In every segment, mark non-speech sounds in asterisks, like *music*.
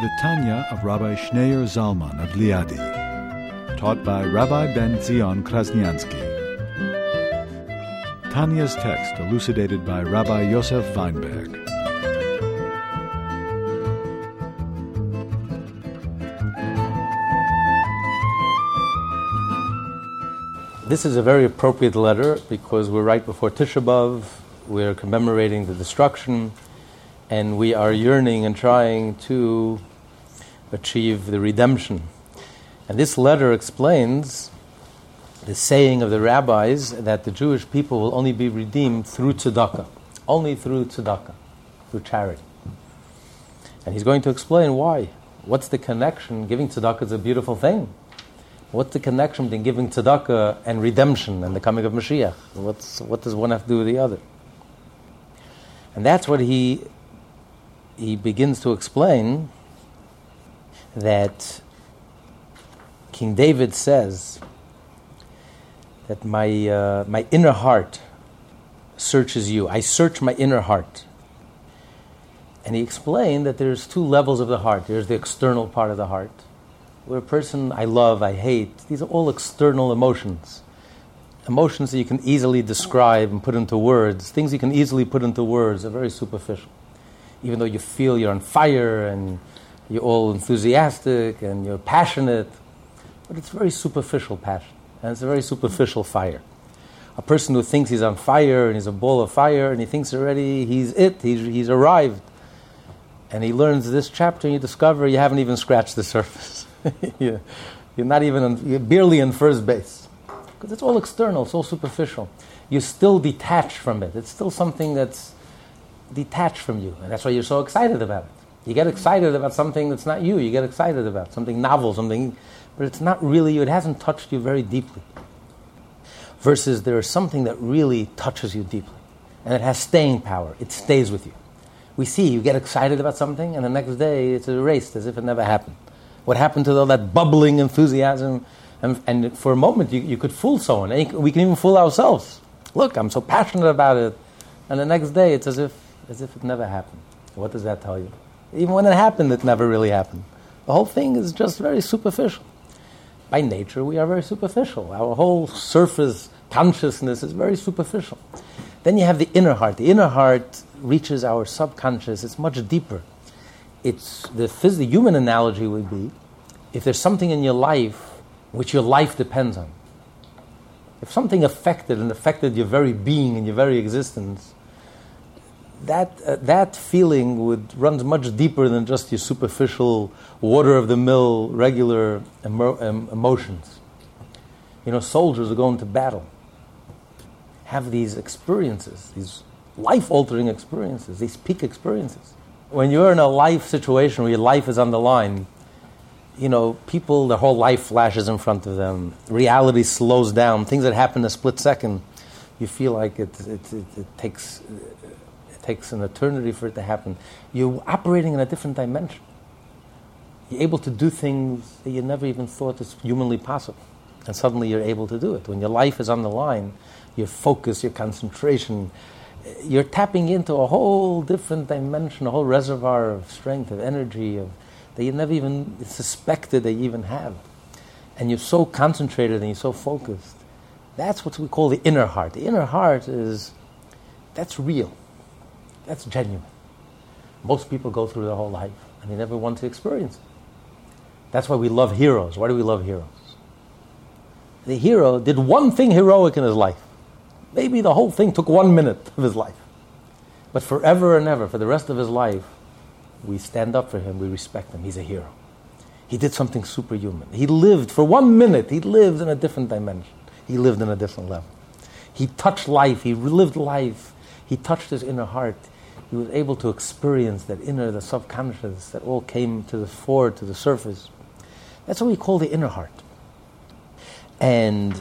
The Tanya of Rabbi Schneur Zalman of Liadi, taught by Rabbi Ben Zion Krasniansky. Tanya's text elucidated by Rabbi Yosef Weinberg. This is a very appropriate letter because we're right before Tisha B'Av. We're commemorating the destruction, and we are yearning and trying to achieve the redemption. And this letter explains the saying of the rabbis that the Jewish people will only be redeemed through tzedakah, only through tzedakah, through charity. And he's going to explain why. What's the connection? Giving tzedakah is a beautiful thing. What's the connection between giving tzedakah and redemption and the coming of Mashiach? What's, what does one have to do with the other? And that's what he, he begins to explain that King David says that my, uh, my inner heart searches you. I search my inner heart. And he explained that there's two levels of the heart. There's the external part of the heart, where a person I love, I hate, these are all external emotions. Emotions that you can easily describe and put into words. Things you can easily put into words are very superficial. Even though you feel you're on fire and you're all enthusiastic and you're passionate, but it's very superficial passion. And it's a very superficial fire. A person who thinks he's on fire and he's a ball of fire and he thinks already he's it, he's, he's arrived. And he learns this chapter and you discover you haven't even scratched the *laughs* surface. you're, not even, you're barely in first base. Because it's all external, it's all superficial. You're still detached from it. It's still something that's detached from you. And that's why you're so excited about it. You get excited about something that's not you. You get excited about something novel, something, but it's not really you. It hasn't touched you very deeply. Versus there is something that really touches you deeply, and it has staying power. It stays with you. We see you get excited about something, and the next day it's erased as if it never happened. What happened to all that bubbling enthusiasm? And, and for a moment, you, you could fool someone. And we can even fool ourselves. Look, I'm so passionate about it, and the next day it's as if as if it never happened. What does that tell you? Even when it happened, it never really happened. The whole thing is just very superficial. By nature, we are very superficial. Our whole surface consciousness is very superficial. Then you have the inner heart. The inner heart reaches our subconscious, it's much deeper. It's the, phys- the human analogy would be if there's something in your life which your life depends on. If something affected and affected your very being and your very existence, that, uh, that feeling would runs much deeper than just your superficial, water of the mill, regular emo- emotions. You know, soldiers are going to battle, have these experiences, these life altering experiences, these peak experiences. When you're in a life situation where your life is on the line, you know, people, their whole life flashes in front of them. Reality slows down. Things that happen in a split second, you feel like it, it, it, it takes takes an eternity for it to happen. You're operating in a different dimension. You're able to do things that you never even thought is humanly possible. And suddenly you're able to do it. When your life is on the line, your focus, your concentration, you're tapping into a whole different dimension, a whole reservoir of strength, of energy, of, that you never even suspected that you even have. And you're so concentrated and you're so focused. That's what we call the inner heart. The inner heart is, that's real. That's genuine. Most people go through their whole life and they never want to experience it. That's why we love heroes. Why do we love heroes? The hero did one thing heroic in his life. Maybe the whole thing took one minute of his life. But forever and ever, for the rest of his life, we stand up for him, we respect him. He's a hero. He did something superhuman. He lived for one minute, he lived in a different dimension. He lived in a different level. He touched life, he lived life, he touched his inner heart he was able to experience that inner, the subconscious, that all came to the fore, to the surface. That's what we call the inner heart. And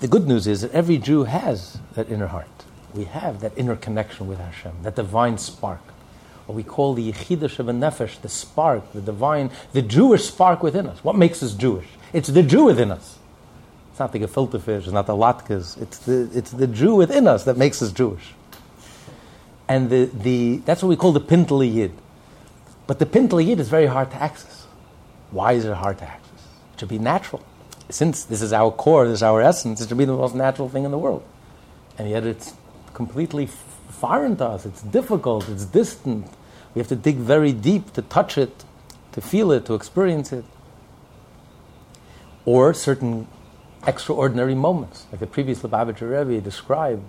the good news is that every Jew has that inner heart. We have that inner connection with Hashem, that divine spark. What we call the Yechidah Nefesh, the spark, the divine, the Jewish spark within us. What makes us Jewish? It's the Jew within us. It's not the gefilte fish, it's not the latkes. It's the, it's the Jew within us that makes us Jewish. And the, the, that's what we call the Pintel Yid. But the Pintel Yid is very hard to access. Why is it hard to access? It should be natural since this is our core, this is our essence, it should be the most natural thing in the world. And yet it's completely foreign to us. It's difficult, it's distant. We have to dig very deep to touch it, to feel it, to experience it. Or certain extraordinary moments, like the previous Lubavitcher Rebbe described.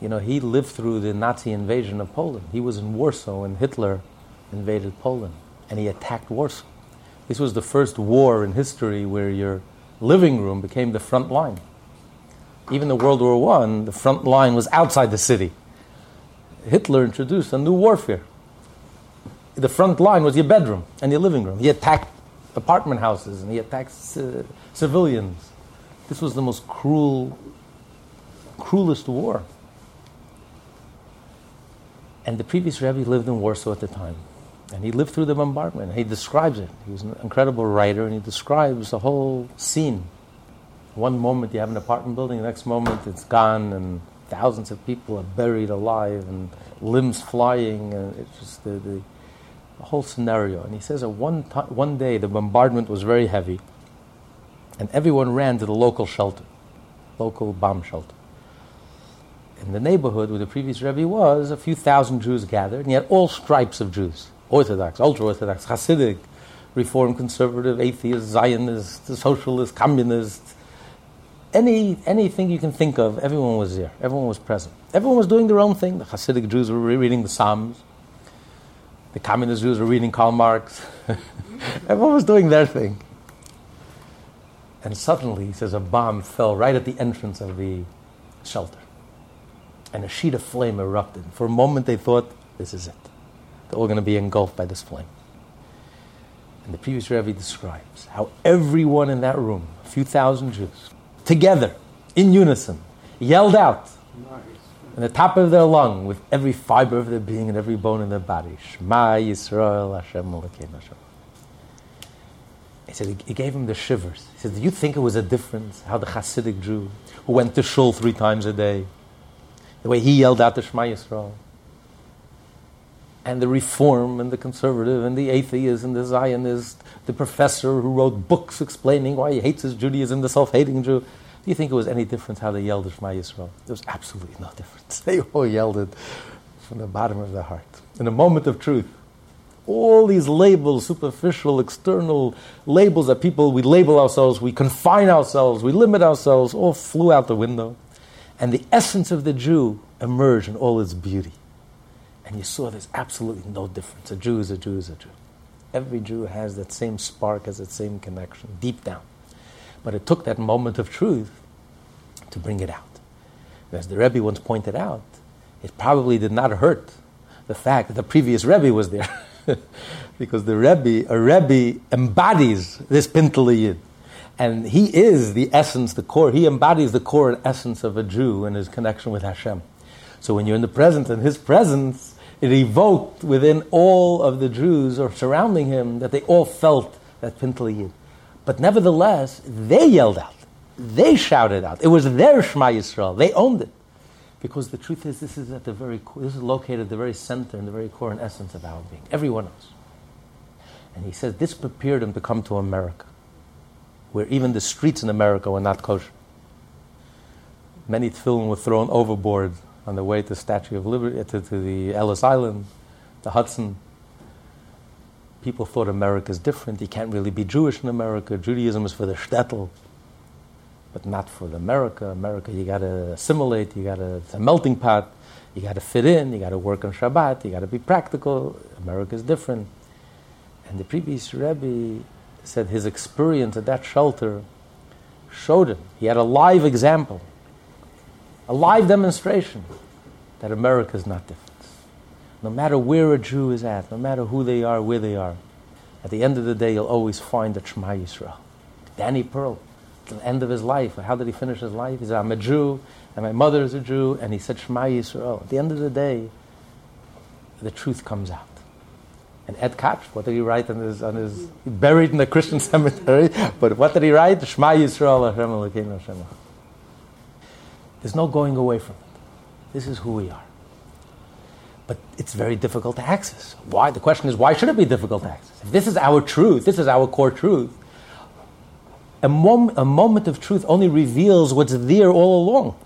You know, he lived through the Nazi invasion of Poland. He was in Warsaw when Hitler invaded Poland, and he attacked Warsaw. This was the first war in history where your living room became the front line. Even in World War I, the front line was outside the city. Hitler introduced a new warfare. The front line was your bedroom and your living room. He attacked apartment houses and he attacked civilians. This was the most cruel, cruelest war. And the previous Rebbe lived in Warsaw at the time. And he lived through the bombardment. He describes it. He was an incredible writer, and he describes the whole scene. One moment you have an apartment building, the next moment it's gone, and thousands of people are buried alive, and limbs flying, and it's just the, the, the whole scenario. And he says that one, t- one day the bombardment was very heavy, and everyone ran to the local shelter, local bomb shelter. In the neighborhood where the previous Rebbe was, a few thousand Jews gathered, and he had all stripes of Jews Orthodox, ultra Orthodox, Hasidic, Reform, Conservative, Atheist, Zionist, Socialist, Communist, any, anything you can think of, everyone was there. Everyone was present. Everyone was doing their own thing. The Hasidic Jews were reading the Psalms. The Communist Jews were reading Karl Marx. *laughs* everyone was doing their thing. And suddenly, he says, a bomb fell right at the entrance of the shelter. And a sheet of flame erupted. For a moment, they thought, this is it. They're all going to be engulfed by this flame. And the previous Rebbe describes how everyone in that room, a few thousand Jews, together, in unison, yelled out nice. in the top of their lung with every fiber of their being and every bone in their body, Shema Yisrael Hashem Elokeinu Hashem. He said, he gave him the shivers. He said, Do you think it was a difference how the Hasidic Jew, who went to shul three times a day, the way he yelled out the Shema Yisrael, and the reform and the conservative and the atheist and the Zionist, the professor who wrote books explaining why he hates his Judaism, the self-hating Jew. Do you think it was any difference how they yelled at Shema Yisrael? There was absolutely no difference. *laughs* They all yelled it from the bottom of their heart. In a moment of truth, all these labels, superficial, external labels that people, we label ourselves, we confine ourselves, we limit ourselves, all flew out the window. And the essence of the Jew emerged in all its beauty. And you saw there's absolutely no difference. A Jew is a Jew is a Jew. Every Jew has that same spark, has that same connection, deep down. But it took that moment of truth to bring it out. As the Rebbe once pointed out, it probably did not hurt the fact that the previous Rebbe was there. *laughs* because the Rebbe, a Rebbe embodies this Pintel Yid. And he is the essence, the core, he embodies the core and essence of a Jew and his connection with Hashem. So when you're in the presence, in his presence, it evoked within all of the Jews or surrounding him that they all felt that Pintel. But nevertheless, they yelled out. They shouted out. It was their Shema Yisrael. They owned it. Because the truth is, this is at the very this is located at the very center and the very core and essence of our being. Everyone else. And he says this prepared him to come to America, where even the streets in America were not kosher. Many tefillin were thrown overboard on the way to the Statue of Liberty, to, to the Ellis Island, the Hudson. People thought America is different. You can't really be Jewish in America. Judaism is for the shtetl, but not for the America. America, you got to assimilate. You got to. It's a melting pot. You got to fit in. You got to work on Shabbat. You got to be practical. America is different. And the previous Rebbe said his experience at that shelter showed him. He had a live example a live demonstration that America is not different. No matter where a Jew is at, no matter who they are, where they are, At the end of the day, you'll always find the Shema Yisrael. Danny Pearl, at the end of his life, how did he finish his life? He said, I'm a Jew, and my mother is a Jew, and he said Shema Yisrael. At the end of the day, the truth comes out. And Ed Koch, what did he write on his, on his buried in the Christian *laughs* cemetery, but what did he write? Shema Yisrael Hashem Elokeinu Hashem. There's no going away from it. This is who we are. But it's very difficult to access. Why? The question is, why should it be difficult to access? If this is our truth, this is our core truth, a, mom- a moment of truth only reveals what's there all along.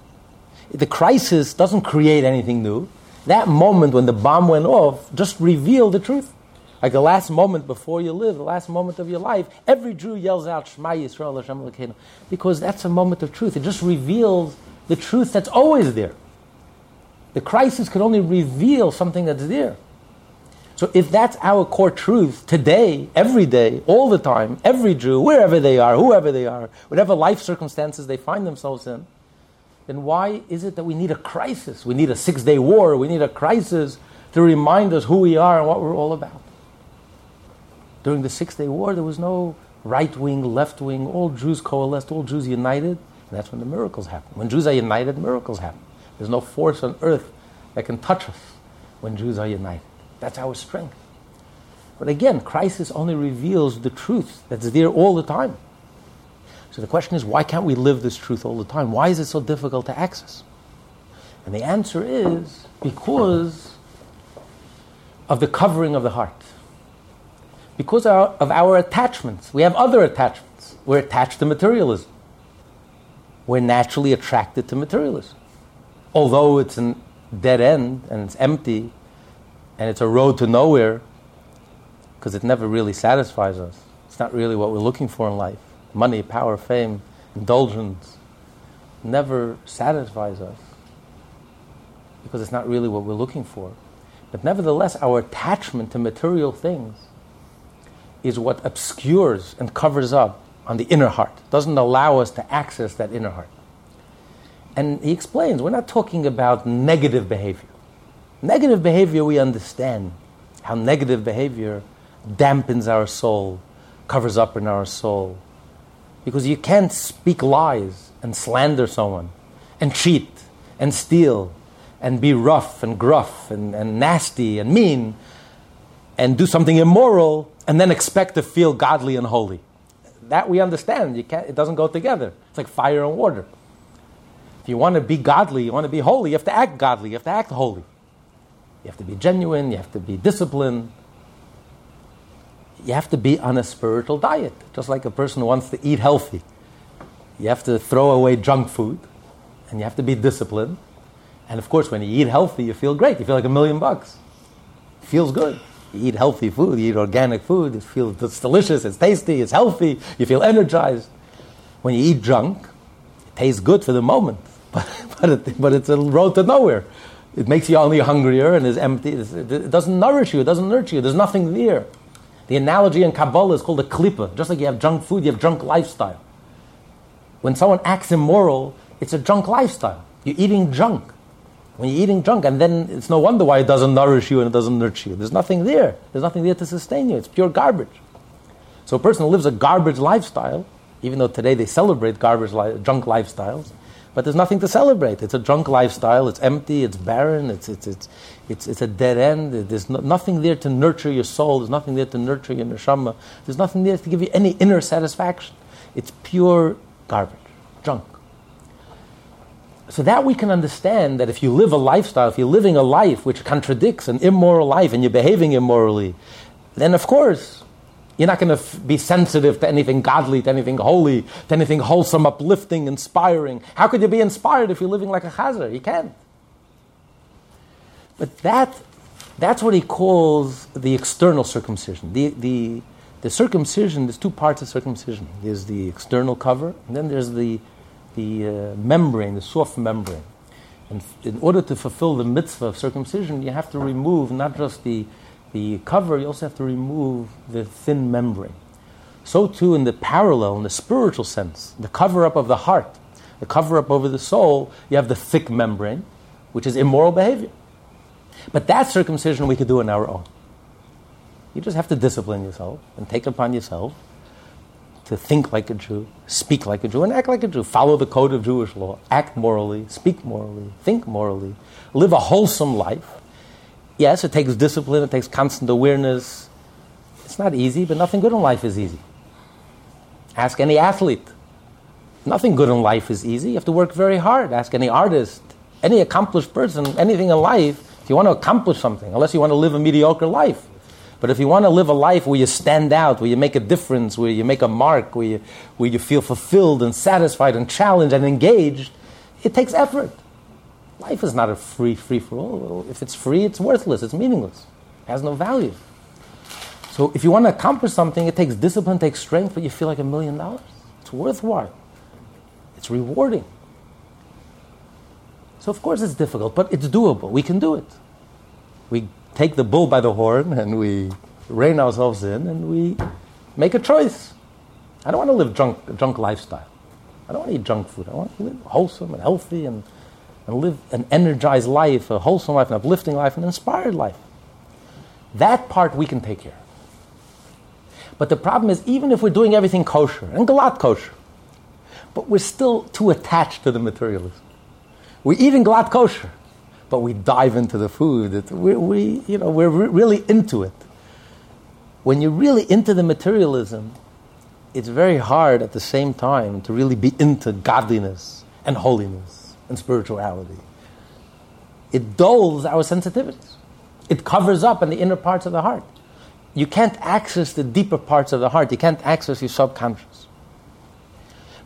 The crisis doesn't create anything new. That moment when the bomb went off just revealed the truth. Like the last moment before you live, the last moment of your life, every Jew yells out Shema Yisrael Hashem Elokeinu because that's a moment of truth. It just reveals the truth that's always there. The crisis could only reveal something that's there. So if that's our core truth today, every day, all the time, every Jew, wherever they are, whoever they are, whatever life circumstances they find themselves in, then why is it that we need a crisis? We need a six day war, we need a crisis to remind us who we are and what we're all about. During the Six Day War, there was no right wing, left wing, all Jews coalesced, all Jews united. And that's when the miracles happen. When Jews are united, miracles happen. There's no force on earth that can touch us when Jews are united. That's our strength. But again, crisis only reveals the truth that's there all the time. So the question is, why can't we live this truth all the time? Why is it so difficult to access? And the answer is because of the covering of the heart because of our attachments. We have other attachments. We're attached to materialism. We're naturally attracted to materialism. Although it's a dead end and it's empty and it's a road to nowhere because it never really satisfies us. It's not really what we're looking for in life. Money, power, fame, indulgence never satisfies us because it's not really what we're looking for. But nevertheless, our attachment to material things is what obscures and covers up on the inner heart, doesn't allow us to access that inner heart. And he explains we're not talking about negative behavior. Negative behavior, we understand how negative behavior dampens our soul, covers up in our soul. Because you can't speak lies and slander someone and cheat and steal and be rough and gruff and, and nasty and mean and do something immoral and then expect to feel godly and holy. That we understand. You can't, it doesn't go together. It's like fire and water. If you want to be godly, you want to be holy, you have to act godly, you have to act holy. You have to be genuine, you have to be disciplined. You have to be on a spiritual diet, just like a person wants to eat healthy. You have to throw away junk food, and you have to be disciplined. And of course, when you eat healthy, you feel great. You feel like a million bucks. It feels good. You eat healthy food, you eat organic food, it feels it's delicious, it's tasty, it's healthy, you feel energized. When you eat junk, it tastes good for the moment, *laughs* but, but, it, but it's a road to nowhere. It makes you only hungrier and is empty. It doesn't nourish you, it doesn't nurture you, there's nothing there. The analogy in Kabbalah is called a klipa. Just like you have junk food, you have junk lifestyle. When someone acts immoral, it's a junk lifestyle. You're eating junk when you're eating junk, and then it's no wonder why it doesn't nourish you and it doesn't nurture you. There's nothing there. There's nothing there to sustain you. It's pure garbage. So a person who lives a garbage lifestyle, even though today they celebrate garbage li- junk lifestyles, but there's nothing to celebrate. It's a junk lifestyle. It's empty. It's barren. It's it's it's it's, it's a dead end. There's no, nothing there to nurture your soul. There's nothing there to nurture your neshama. There's nothing there to give you any inner satisfaction. It's pure garbage, junk. So that we can understand that if you live a lifestyle, if you're living a life which contradicts an immoral life and you're behaving immorally, then of course you're not going to f- be sensitive to anything godly, to anything holy, to anything wholesome, uplifting, inspiring. How could you be inspired if you're living like a chazar? You can't. But that, that's what he calls the external circumcision. The, the, the circumcision, there's two parts of circumcision. There's the external cover, and then there's the the uh, membrane, the soft membrane. And in order to fulfill the mitzvah of circumcision, you have to remove not just the, the cover, you also have to remove the thin membrane. So, too, in the parallel, in the spiritual sense, the cover up of the heart, the cover up over the soul, you have the thick membrane, which is immoral behavior. But that circumcision we could do on our own. You just have to discipline yourself and take upon yourself to think like a Jew, speak like a Jew, and act like a Jew. Follow the code of Jewish law, act morally, speak morally, think morally, live a wholesome life. Yes, it takes discipline, it takes constant awareness. It's not easy, but nothing good in life is easy. Ask any athlete. Nothing good in life is easy. You have to work very hard. Ask any artist, any accomplished person, anything in life. If you want to accomplish something, unless you want to live a mediocre life, but if you want to live a life where you stand out, where you make a difference, where you make a mark, where you, where you feel fulfilled and satisfied and challenged and engaged, it takes effort. Life is not a free, free for all. If it's free, it's worthless, it's meaningless, it has no value. So if you want to accomplish something, it takes discipline, it takes strength, but you feel like a million dollars. It's worthwhile. It's rewarding. So of course it's difficult, but it's doable. We can do it. We take the bull by the horn and we rein ourselves in and we make a choice. I don't want to live drunk, a drunk lifestyle. I don't want to eat junk food. I want to live wholesome and healthy and, and live an energized life, a wholesome life, an uplifting life, an inspired life. That part we can take care. of. But the problem is, even if we're doing everything kosher and glatt kosher, but we're still too attached to the materialism. We're eating glatt kosher, but we dive into the food. We, we, you know, we're re- really into it. When you're really into the materialism, it's very hard at the same time to really be into godliness and holiness and spirituality. It dulls our sensitivities. It covers up in the inner parts of the heart. You can't access the deeper parts of the heart. You can't access your subconscious.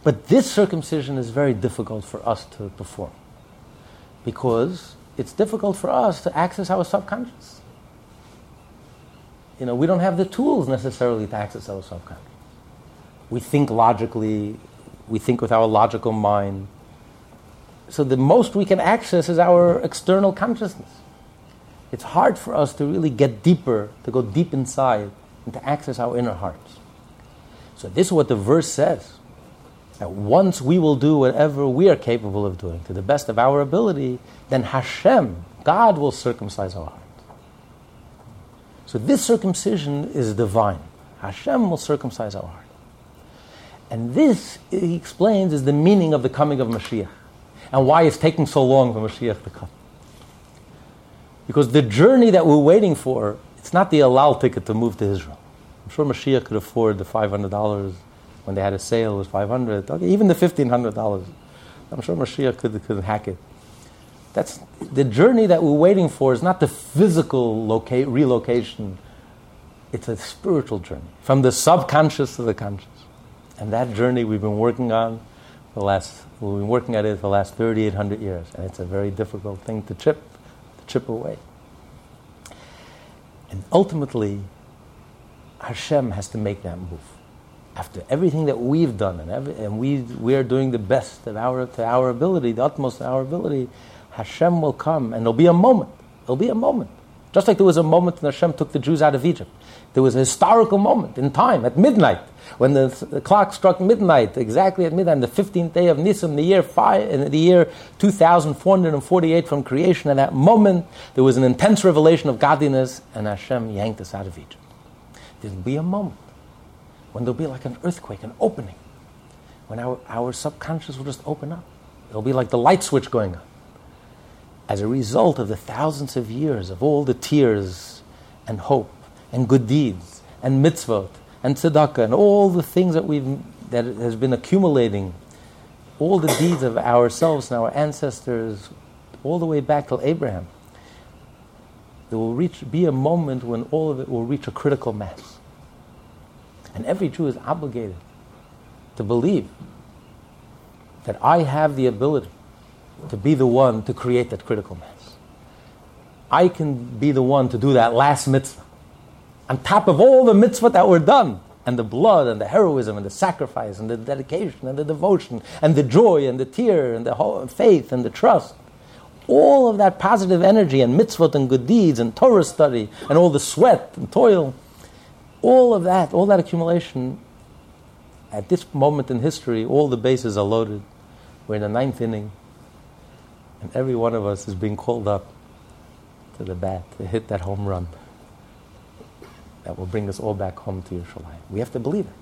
But this circumcision is very difficult for us to perform because it's difficult for us to access our subconscious. You know, we don't have the tools necessarily to access our subconscious. We think logically, we think with our logical mind. So the most we can access is our external consciousness. It's hard for us to really get deeper, to go deep inside, and to access our inner hearts. So this is what the verse says. Once we will do whatever we are capable of doing to the best of our ability, then Hashem, God, will circumcise our heart. So this circumcision is divine. Hashem will circumcise our heart. And this, he explains, is the meaning of the coming of Mashiach and why it's taking so long for Mashiach to come. Because the journey that we're waiting for, it's not the El Al ticket to move to Israel. I'm sure Mashiach could afford the $500 when they had a sale, it was 500 Okay, even the $1,500. I'm sure Mashiach could, could hack it. That's the journey that we're waiting for is not the physical loca- relocation. It's a spiritual journey from the subconscious to the conscious, and that journey we've been working on for the last. We've been working at it for the last 3,800 years, and it's a very difficult thing to chip, to chip away. And ultimately, Hashem has to make that move after everything that we've done, and, every, and we, we are doing the best of our, to our ability, the utmost of our ability, Hashem will come, and there'll be a moment. There'll be a moment. Just like there was a moment when Hashem took the Jews out of Egypt. There was a historical moment in time, at midnight, when the, the clock struck midnight, exactly at midnight, on the 15th day of Nisan, the year, five, in the year 2448 from creation. At that moment, there was an intense revelation of godliness, and Hashem yanked us out of Egypt. There'll be a moment when there'll be like an earthquake, an opening, when our, our subconscious will just open up. It'll be like the light switch going on. As a result of the thousands of years of all the tears and hope and good deeds and mitzvot and tzedakah and all the things that we've that has been accumulating, all the deeds of ourselves and our ancestors, all the way back till Abraham, there will reach, be a moment when all of it will reach a critical mass. And every Jew is obligated to believe that I have the ability to be the one to create that critical mass. I can be the one to do that last mitzvah. On top of all the mitzvah that were done, and the blood and the heroism and the sacrifice and the dedication and the devotion and the joy and the tear and the faith and the trust. All of that positive energy and mitzvot and good deeds and Torah study and all the sweat and toil all of that, all that accumulation, at this moment in history, all the bases are loaded. We're in the ninth inning, and every one of us is being called up to the bat to hit that home run. that will bring us all back home to Yerushalayim. We have to believe it.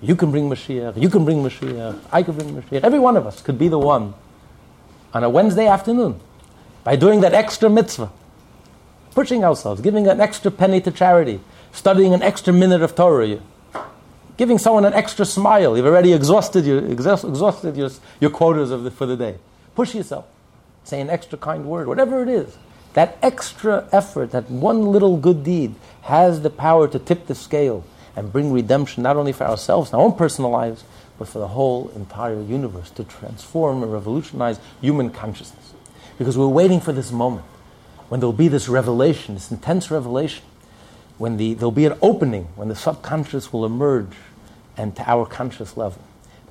You can bring Mashiach, you can bring Mashiach, I can bring Mashiach. Every one of us could be the one on a Wednesday afternoon by doing that extra mitzvah, pushing ourselves, giving an extra penny to charity, studying an extra minute of Torah, giving someone an extra smile. You've already exhausted your, exhausted your, your quotas the, for the day. Push yourself. Say an extra kind word, whatever it is. That extra effort, that one little good deed, has the power to tip the scale and bring redemption not only for ourselves, our own personal lives, but for the whole entire universe to transform and revolutionize human consciousness. Because we're waiting for this moment when there'll be this revelation, this intense revelation, when the, there'll be an opening, when the subconscious will emerge and to our conscious level.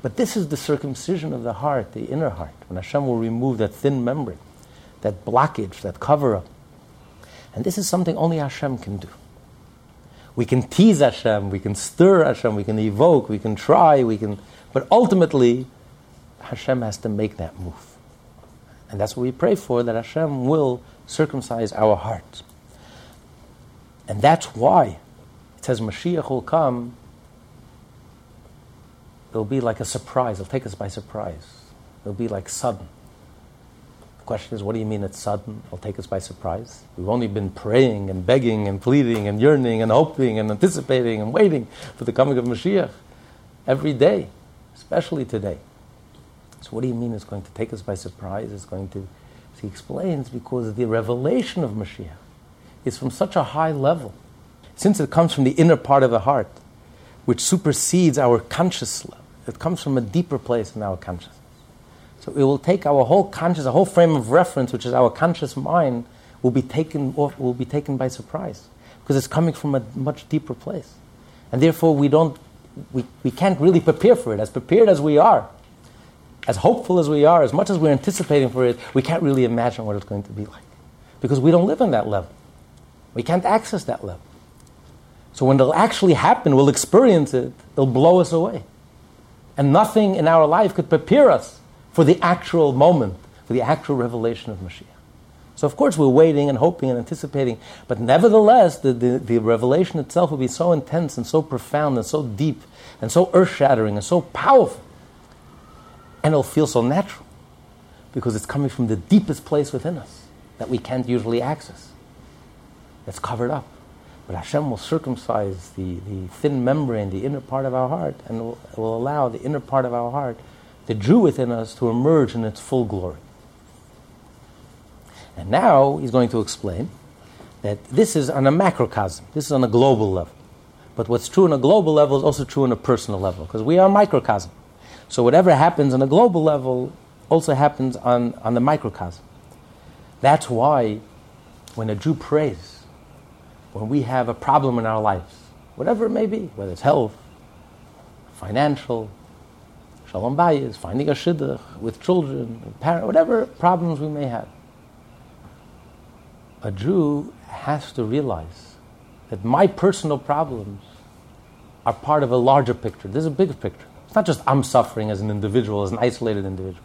But this is the circumcision of the heart, the inner heart, when Hashem will remove that thin membrane, that blockage, that cover up. And this is something only Hashem can do. We can tease Hashem, we can stir Hashem, we can evoke, we can try, we can, but ultimately, Hashem has to make that move. And that's what we pray for, that Hashem will circumcise our hearts. And that's why it says Mashiach will come it'll be like a surprise. It'll take us by surprise. It'll be like sudden. The question is, what do you mean it's sudden? It'll take us by surprise. We've only been praying and begging and pleading and yearning and hoping and anticipating and waiting for the coming of Mashiach every day, especially today. So, what do you mean it's going to take us by surprise? It's going to, he explains, because the revelation of Mashiach is from such a high level. Since it comes from the inner part of the heart, which supersedes our conscious level. It comes from a deeper place in our consciousness. So it will take our whole conscious, a whole frame of reference, which is our conscious mind, will be taken off, will be taken by surprise because it's coming from a much deeper place, and therefore we don't, we, we can't really prepare for it. As prepared as we are, as hopeful as we are, as much as we're anticipating for it, we can't really imagine what it's going to be like because we don't live on that level. We can't access that level. So when it'll actually happen, we'll experience it, it'll blow us away. And nothing in our life could prepare us for the actual moment, for the actual revelation of Mashiach. So, of course, we're waiting and hoping and anticipating, but nevertheless, the, the, the revelation itself will be so intense and so profound and so deep and so earth shattering and so powerful. And it'll feel so natural because it's coming from the deepest place within us that we can't usually access. It's covered up. But Hashem will circumcise the, the thin membrane, the inner part of our heart, and will, will allow the inner part of our heart, the Jew within us, to emerge in its full glory. And now he's going to explain that this is on a macrocosm, this is on a global level. But what's true on a global level is also true on a personal level, because we are microcosm. So whatever happens on a global level also happens on, on the microcosm. That's why when a Jew prays, when we have a problem in our lives, whatever it may be, whether it's health, financial, shalom bayis, finding a shidduch with children, parent, whatever problems we may have. A Jew has to realize that my personal problems are part of a larger picture. There's a bigger picture. It's not just I'm suffering as an individual, as an isolated individual.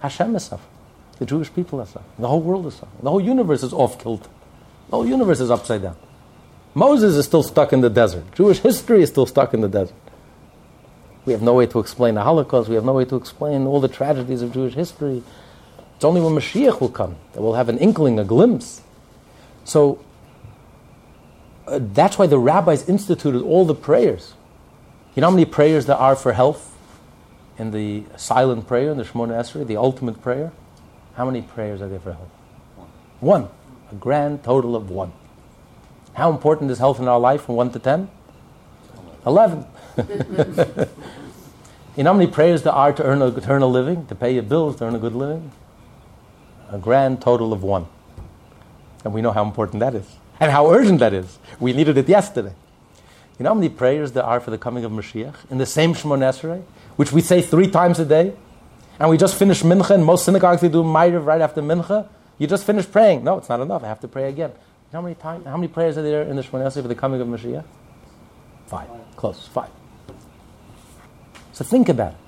Hashem is suffering. The Jewish people are suffering. The whole world is suffering. The whole universe is off kilter. The whole universe is upside down. Moses is still stuck in the desert. Jewish history is still stuck in the desert. We have no way to explain the Holocaust. We have no way to explain all the tragedies of Jewish history. It's only when Mashiach will come that we'll have an inkling, a glimpse. So uh, that's why the rabbis instituted all the prayers. You know how many prayers there are for health in the silent prayer, in the Shemona Esrei, the ultimate prayer? How many prayers are there for health? One. one grand total of one. How important is health in our life from 1 to 10? 11. you know how many prayers there are to earn a, to earn a living, to pay your bills, to earn a good living? A grand total of one. And we know how important that is. And how urgent that is. We needed it yesterday. You know how many prayers there are for the coming of Mashiach in the same Shemona Esrei, which we say three times a day? And we just finished Mincha, and most synagogues they do Ma'ariv right after Mincha. You just finished praying. No, it's not enough. I have to pray again. How many times? How many prayers are there in the Shemona Esrei for the coming of Mashiach? Five. Close. Five. So think about it.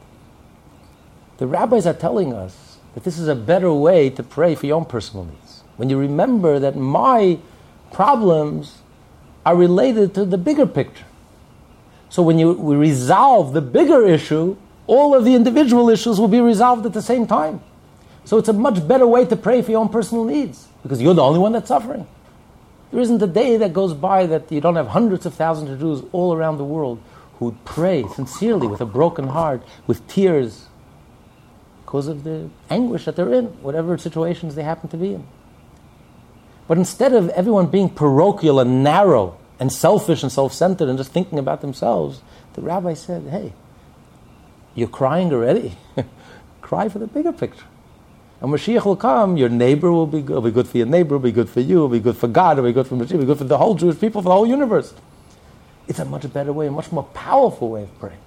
The rabbis are telling us that this is a better way to pray for your own personal needs. When you remember that my problems are related to the bigger picture. So when you resolve the bigger issue, all of the individual issues will be resolved at the same time. So it's a much better way to pray for your own personal needs because you're the only one that's suffering. There isn't a day that goes by that you don't have hundreds of thousands of Jews all around the world who pray sincerely with a broken heart, with tears, because of the anguish that they're in, whatever situations they happen to be in. But instead of everyone being parochial and narrow and selfish and self centered and just thinking about themselves, the rabbi said, hey, you're crying already. *laughs* Cry for the bigger picture. And Mashiach will come, your neighbor will be good, will be good for your neighbor, will be good for you, will be good for God, will be good for Mashiach, will be good for the whole Jewish people, for the whole universe. It's a much better way, a much more powerful way of praying.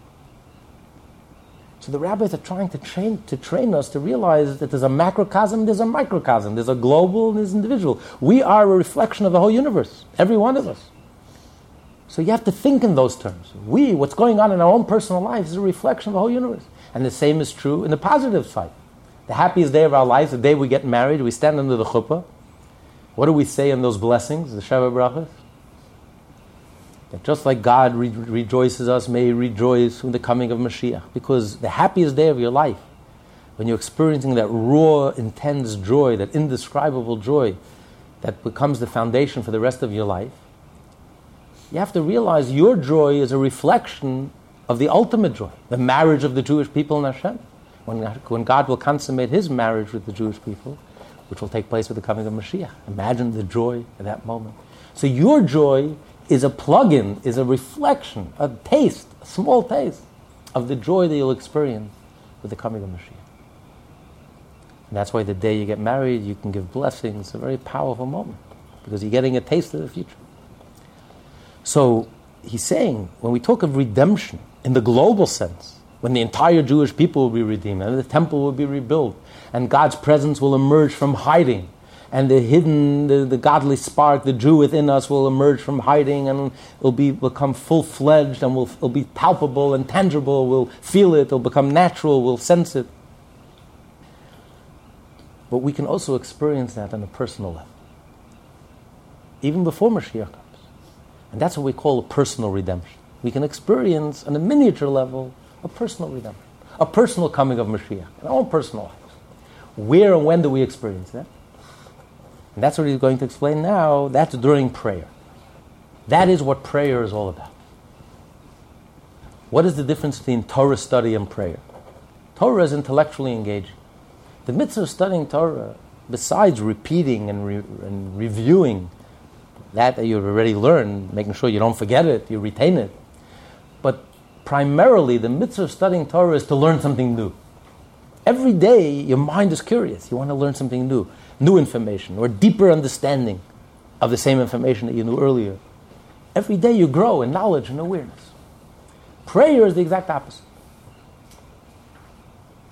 So the rabbis are trying to train, to train us to realize that there's a macrocosm, there's a microcosm, there's a global, there's individual. We are a reflection of the whole universe, every one of us. So you have to think in those terms. We, what's going on in our own personal lives, is a reflection of the whole universe. And the same is true in the positive side. The happiest day of our lives, the day we get married, we stand under the chuppah. What do we say in those blessings, the Sheva Brachas? That just like God re- rejoices us, may He rejoice in the coming of Mashiach. Because the happiest day of your life, when you're experiencing that raw, intense joy, that indescribable joy that becomes the foundation for the rest of your life, you have to realize your joy is a reflection of the ultimate joy, the marriage of the Jewish people in Hashem when, when God will consummate his marriage with the Jewish people, which will take place with the coming of Mashiach. Imagine the joy at that moment. So your joy is a plug-in, is a reflection, a taste, a small taste of the joy that you'll experience with the coming of Mashiach. And that's why the day you get married, you can give blessings. It's a very powerful moment because you're getting a taste of the future. So he's saying when we talk of redemption in the global sense, when the entire Jewish people will be redeemed and the temple will be rebuilt and God's presence will emerge from hiding and the hidden, the, the godly spark, the Jew within us will emerge from hiding and will be, become full fledged and will, will be palpable and tangible. We'll feel it, it'll become natural, we'll sense it. But we can also experience that on a personal level, even before Mashiach comes. And that's what we call a personal redemption. We can experience on a miniature level a personal redemption, a personal coming of Mashiach in our own personal lives. Where and when do we experience that? And that's what he's going to explain now. That's during prayer. That is what prayer is all about. What is the difference between Torah study and prayer? Torah is intellectually engaging. The mitzvah of studying Torah, besides repeating and, re- and reviewing that that you've already learned, making sure you don't forget it, you retain it, primarily the mitzvah of studying Torah is to learn something new. Every day, your mind is curious. You want to learn something new, new information, or deeper understanding of the same information that you knew earlier. Every day, you grow in knowledge and awareness. Prayer is the exact opposite.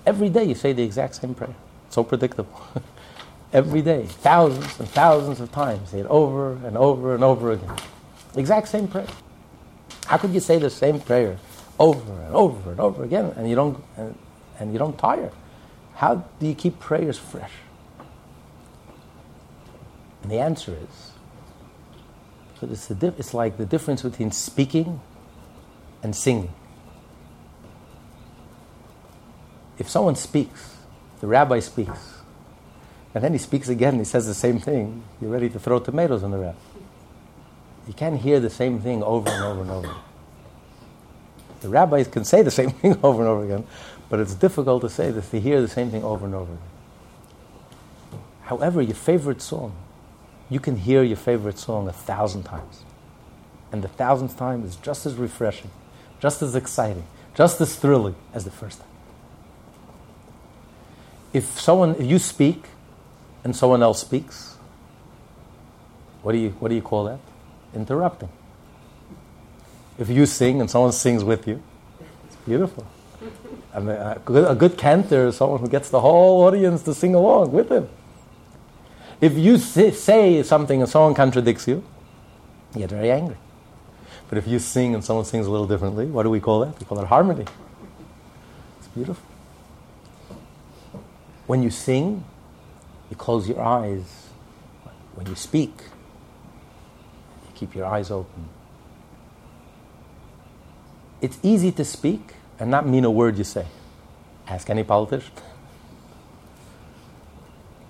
Every day, you say the exact same prayer. So predictable. *laughs* Every day, thousands and thousands of times, say it over and over and over again. Exact same prayer. How could you say the same prayer over and over and over again, and you don't and, and you don't tire. How do you keep prayers fresh? And the answer is, it's, it's like the difference between speaking and singing. If someone speaks, the rabbi speaks, and then he speaks again, he says the same thing, you're ready to throw tomatoes on the rabbi. You can't hear the same thing over and over and over. The rabbis can say the same *laughs* thing over and over again, but it's difficult to say this, to hear the same thing over and over again. However, your favorite song, you can hear your favorite song a thousand times. And the thousandth time is just as refreshing, just as exciting, just as thrilling as the first time. If someone, if you speak and someone else speaks, what do you, what do you call that? Interrupting. If you sing and someone sings with you, it's beautiful. I mean, a, good, a good cantor is someone who gets the whole audience to sing along with him. If you say something and someone contradicts you, you get very angry. But if you sing and someone sings a little differently, what do we call that? We call that harmony. It's beautiful. When you sing, you close your eyes. When you speak, you keep your eyes open. It's easy to speak and not mean a word you say. Ask any politician.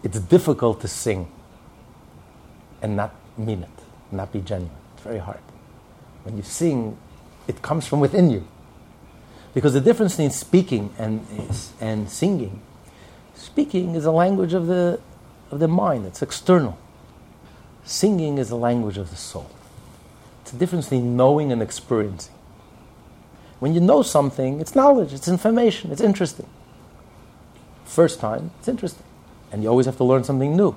It's difficult to sing and not mean it, not be genuine. It's very hard. When you sing, it comes from within you. Because the difference between speaking and, and singing, speaking is a language of the, of the mind, it's external. Singing is the language of the soul. It's the difference between knowing and experiencing. When you know something, it's knowledge, it's information, it's interesting. First time, it's interesting. And you always have to learn something new.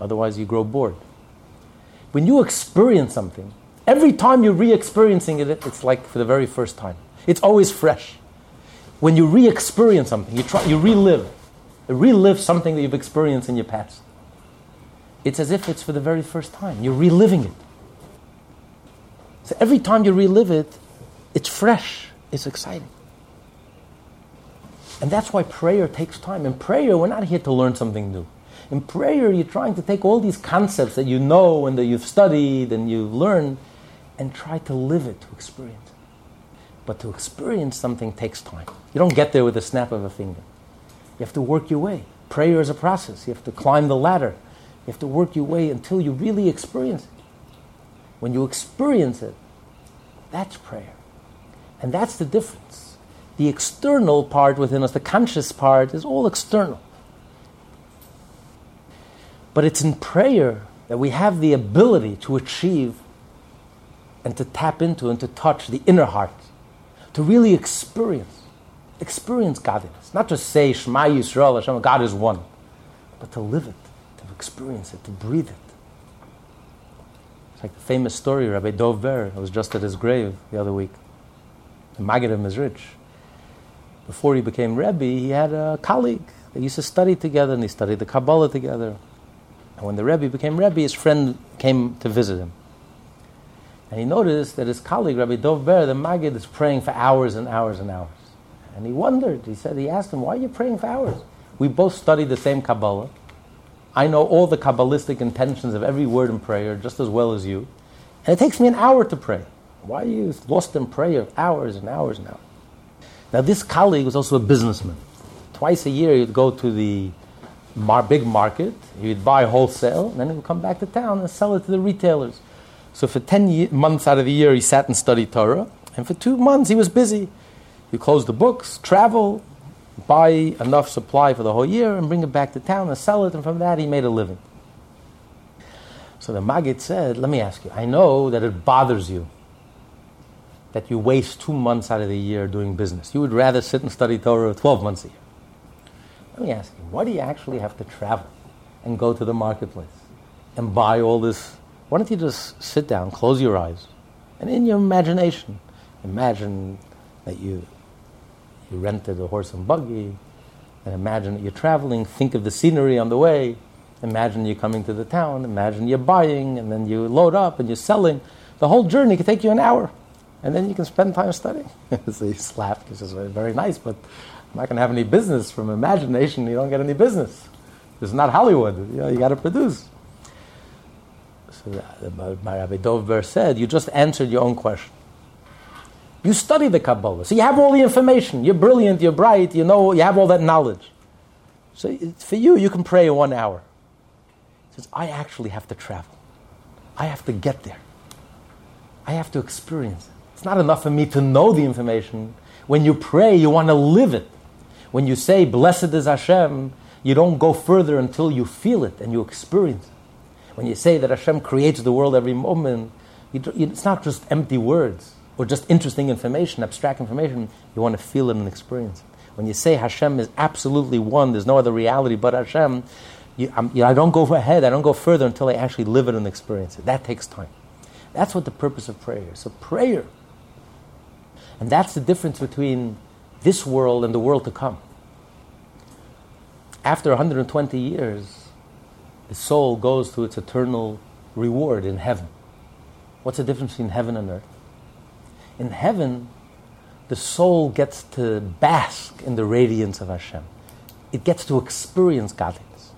Otherwise, you grow bored. When you experience something, every time you're re experiencing it, it's like for the very first time. It's always fresh. When you re experience something, you, try, you relive. You relive something that you've experienced in your past. It's as if it's for the very first time. You're reliving it. So every time you relive it, it's fresh, it's exciting. And that's why prayer takes time. In prayer, we're not here to learn something new. In prayer, you're trying to take all these concepts that you know and that you've studied and you've learned and try to live it, to experience it. But to experience something takes time. You don't get there with a snap of a finger. You have to work your way. Prayer is a process. You have to climb the ladder. You have to work your way until you really experience it. When you experience it, that's prayer. And that's the difference. The external part within us, the conscious part, is all external. But it's in prayer that we have the ability to achieve and to tap into and to touch the inner heart, to really experience, experience godliness. Not just say Shema Yisrael, Hashem, God is one, but to live it, to experience it, to breathe it. It's like the famous story, Rabbi Dov Ber, I was just at his grave the other week. The Maggid of Mezritch. Before he became Rebbe, he had a colleague. They used to study together and they studied the Kabbalah together. And when the Rebbe became Rebbe, his friend came to visit him. And he noticed that his colleague, Rabbi Dov Ber, the Maggid, is praying for hours and hours and hours. And he wondered. He said, he asked him, why are you praying for hours? We both studied the same Kabbalah. I know all the Kabbalistic intentions of every word in prayer just as well as you. And it takes me an hour to pray. Why are you lost in prayer hours and hours now? Now, this colleague was also a businessman. Twice a year, he'd go to the mar- big market, he'd buy wholesale, and then he would come back to town and sell it to the retailers. So, for 10 ye- months out of the year, he sat and studied Torah, and for two months, he was busy. He closed the books, travel, buy enough supply for the whole year, and bring it back to town and sell it, and from that, he made a living. So the Maggid said, Let me ask you, I know that it bothers you that you waste two months out of the year doing business. You would rather sit and study Torah 12 months a year. Let me ask you, why do you actually have to travel and go to the marketplace and buy all this? Why don't you just sit down, close your eyes, and in your imagination, imagine that you, you rented a horse and buggy, and imagine that you're traveling, think of the scenery on the way, imagine you're coming to the town, imagine you're buying, and then you load up and you're selling. The whole journey could take you an hour and then you can spend time studying. *laughs* so he slapped. He says, very nice, but I'm not going to have any business from imagination. You don't get any business. This is not Hollywood. You, know, you got to produce. So uh, the, the, Rabbi Dov Ber said, you just answered your own question. You study the Kabbalah, so you have all the information. You're brilliant, you're bright, you know, you have all that knowledge. So uh, for you, you can pray one hour. He says, I actually have to travel. I have to get there. I have to experience it. It's not enough for me to know the information. When you pray, you want to live it. When you say, Blessed is Hashem, you don't go further until you feel it and you experience it. When you say that Hashem creates the world every moment, it's not just empty words or just interesting information, abstract information. You want to feel it and experience it. When you say Hashem is absolutely one, there's no other reality but Hashem, you, um, you I don't go ahead, I don't go further until I actually live it and experience it. That takes time. That's what the purpose of prayer is. So, prayer and that's the difference between this world and the world to come. After 120 years, the soul goes to its eternal reward in heaven. What's the difference between heaven and earth? In heaven, the soul gets to bask in the radiance of Hashem. It gets to experience godliness.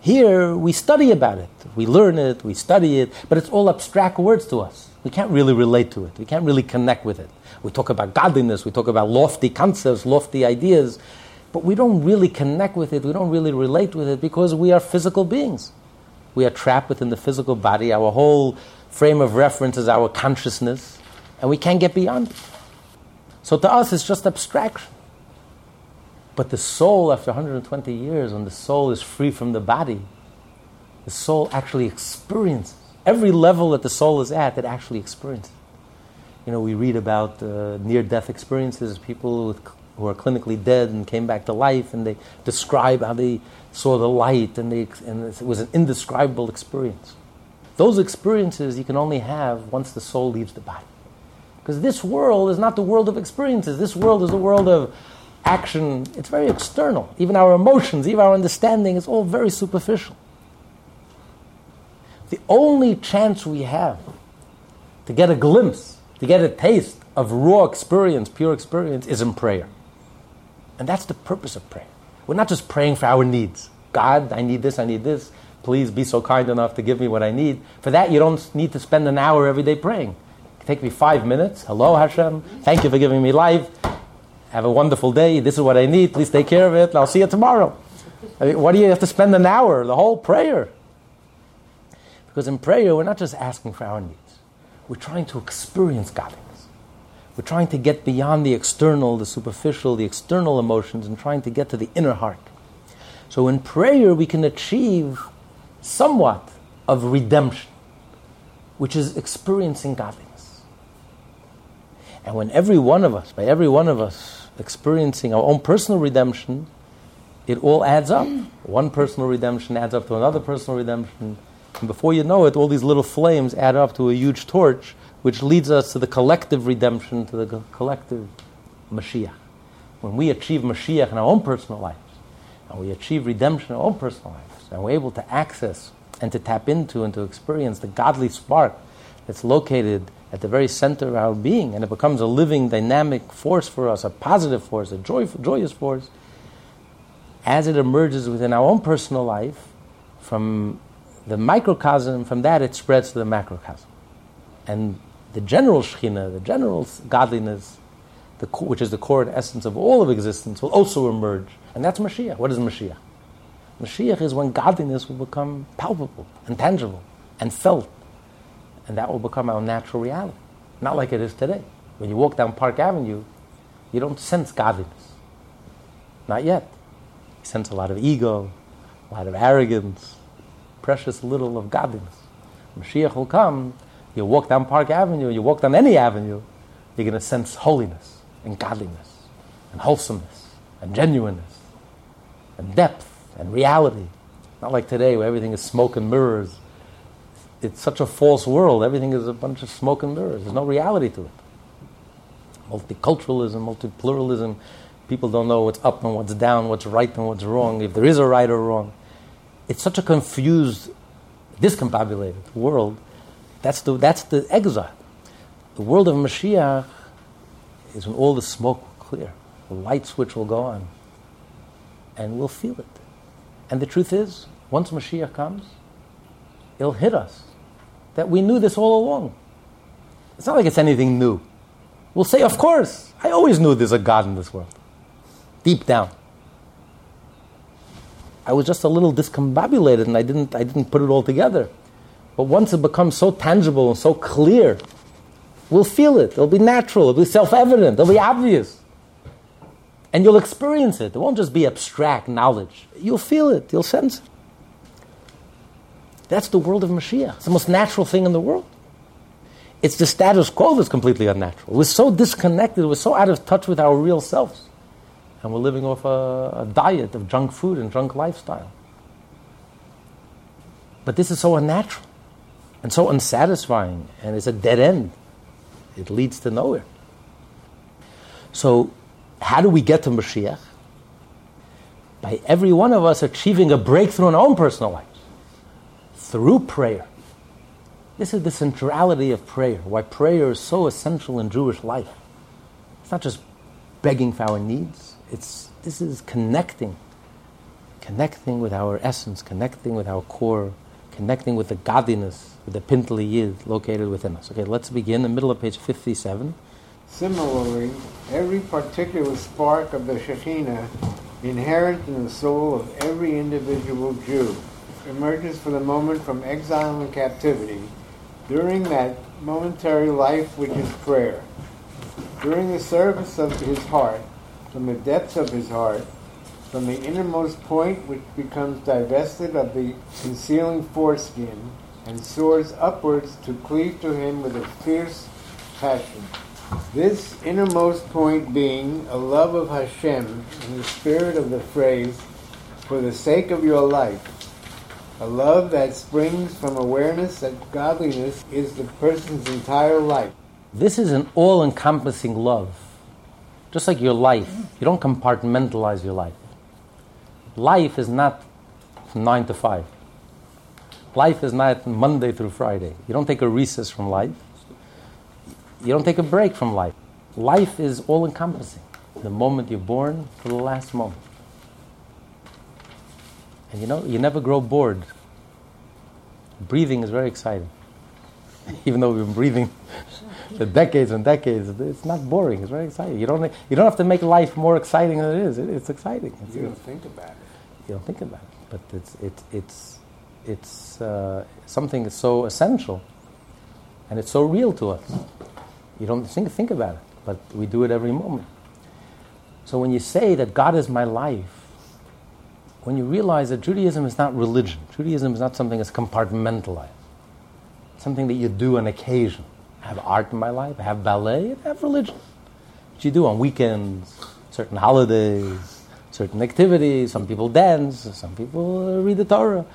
Here, we study about it. We learn it, we study it, but it's all abstract words to us. We can't really relate to it. We can't really connect with it. We talk about godliness, we talk about lofty concepts, lofty ideas, but we don't really connect with it, we don't really relate with it because we are physical beings. We are trapped within the physical body. Our whole frame of reference is our consciousness, and we can't get beyond it. So to us, it's just abstraction. But the soul, after 120 years, when the soul is free from the body, the soul actually experiences. Every level that the soul is at, it actually experiences. You know, we read about uh, near death experiences, people with, who are clinically dead and came back to life, and they describe how they saw the light, and, they, and it was an indescribable experience. Those experiences you can only have once the soul leaves the body. Because this world is not the world of experiences, this world is the world of action, it's very external. Even our emotions, even our understanding, is all very superficial. The only chance we have to get a glimpse, to get a taste of raw experience, pure experience, is in prayer. And that's the purpose of prayer. We're not just praying for our needs. God, I need this, I need this. Please be so kind enough to give me what I need. For that, you don't need to spend an hour every day praying. Take me five minutes. Hello, Hashem. Thank you for giving me life. Have a wonderful day. This is what I need. Please take care of it. I'll see you tomorrow. I mean, what do you have to spend an hour? The whole prayer. Because in prayer, we're not just asking for our needs, we're trying to experience godliness. We're trying to get beyond the external, the superficial, the external emotions, and trying to get to the inner heart. So in prayer, we can achieve somewhat of redemption, which is experiencing godliness. And when every one of us, by every one of us, experiencing our own personal redemption, it all adds up. One personal redemption adds up to another personal redemption. And before you know it, all these little flames add up to a huge torch, which leads us to the collective redemption, to the collective Mashiach. When we achieve Mashiach in our own personal lives, and we achieve redemption in our own personal lives, and we're able to access and to tap into and to experience the godly spark that's located at the very center of our being, and it becomes a living, dynamic force for us, a positive force, a joyful, joyous force, as it emerges within our own personal life, from the microcosm, from that it spreads to the macrocosm. And the general Shekhinah, the general godliness, the, which is the core and essence of all of existence, will also emerge. And that's Mashiach. What is Mashiach? Mashiach is when godliness will become palpable and tangible and felt and that will become our natural reality. Not like it is today. When you walk down Park Avenue, you don't sense godliness. Not yet. You sense a lot of ego, a lot of arrogance, precious little of godliness. Mashiach will come, you walk down Park Avenue, you walk down any avenue, you're going to sense holiness and godliness and wholesomeness and genuineness and depth and reality. Not like today where everything is smoke and mirrors it's such a false world. Everything is a bunch of smoke and mirrors. There's no reality to it. Multiculturalism, multipluralism, people don't know what's up and what's down, what's right and what's wrong, if there is a right or wrong. It's such a confused, discombobulated world. That's the, that's the exile. The world of Mashiach is when all the smoke will clear, the light switch will go on, and we'll feel it. And the truth is, once Mashiach comes, it'll hit us that we knew this all along. It's not like it's anything new. We'll say, of course, I always knew there's a God in this world. Deep down. I was just a little discombobulated and I didn't, I didn't put it all together. But once it becomes so tangible and so clear, we'll feel it. It'll be natural, it'll be self evident, it'll be obvious. And you'll experience it. It won't just be abstract knowledge. You'll feel it, you'll sense it. That's the world of Mashiach. It's the most natural thing in the world. It's the status quo that's completely unnatural. We're so disconnected, we're so out of touch with our real selves. And we're living off a, a diet of junk food and junk lifestyle. But this is so unnatural and so unsatisfying, and it's a dead end. It leads to nowhere. So, how do we get to Mashiach? By every one of us achieving a breakthrough in our own personal life through prayer. This is the centrality of prayer, why prayer is so essential in Jewish life. It's not just begging for our needs, it's, this is connecting, connecting with our essence, connecting with our core, connecting with the godliness, with the pintele yid located within us. Okay, let's begin the middle of page 57. Similarly, every particular spark of the Shekhinah inherent in the soul of every individual Jew emerges for the moment from exile and captivity during that momentary life which is prayer. During the service of his heart, from the depths of his heart, from the innermost point which becomes divested of the concealing foreskin and soars upwards to cleave to him with a fierce passion. This innermost point being a love of Hashem in the spirit of the phrase, for the sake of your life, a love that springs from awareness that godliness is the person's entire life. This is an all encompassing love. Just like your life, you don't compartmentalize your life. Life is not from 9 to 5. Life is not Monday through Friday. You don't take a recess from life. You don't take a break from life. Life is all encompassing. The moment you're born to the last moment. And you know, you never grow bored. Breathing is very exciting. *laughs* Even though we've been breathing for decades and decades, it's not boring. It's very exciting. You don't, you don't have to make life more exciting than it is. It, it's exciting. It's, You don't think about it. you don't think about it, but it's it's it's it's uh, something that's so essential, and it's so real to us. You don't think think about it, but we do it every moment. So when you say that God is my life, when you realize that Judaism is not religion, Judaism is not something that's compartmentalized, something that you do on occasion. I have art in my life, I have ballet, I have religion. What you do on weekends, certain holidays, certain activities. Some people dance, some people read the Torah.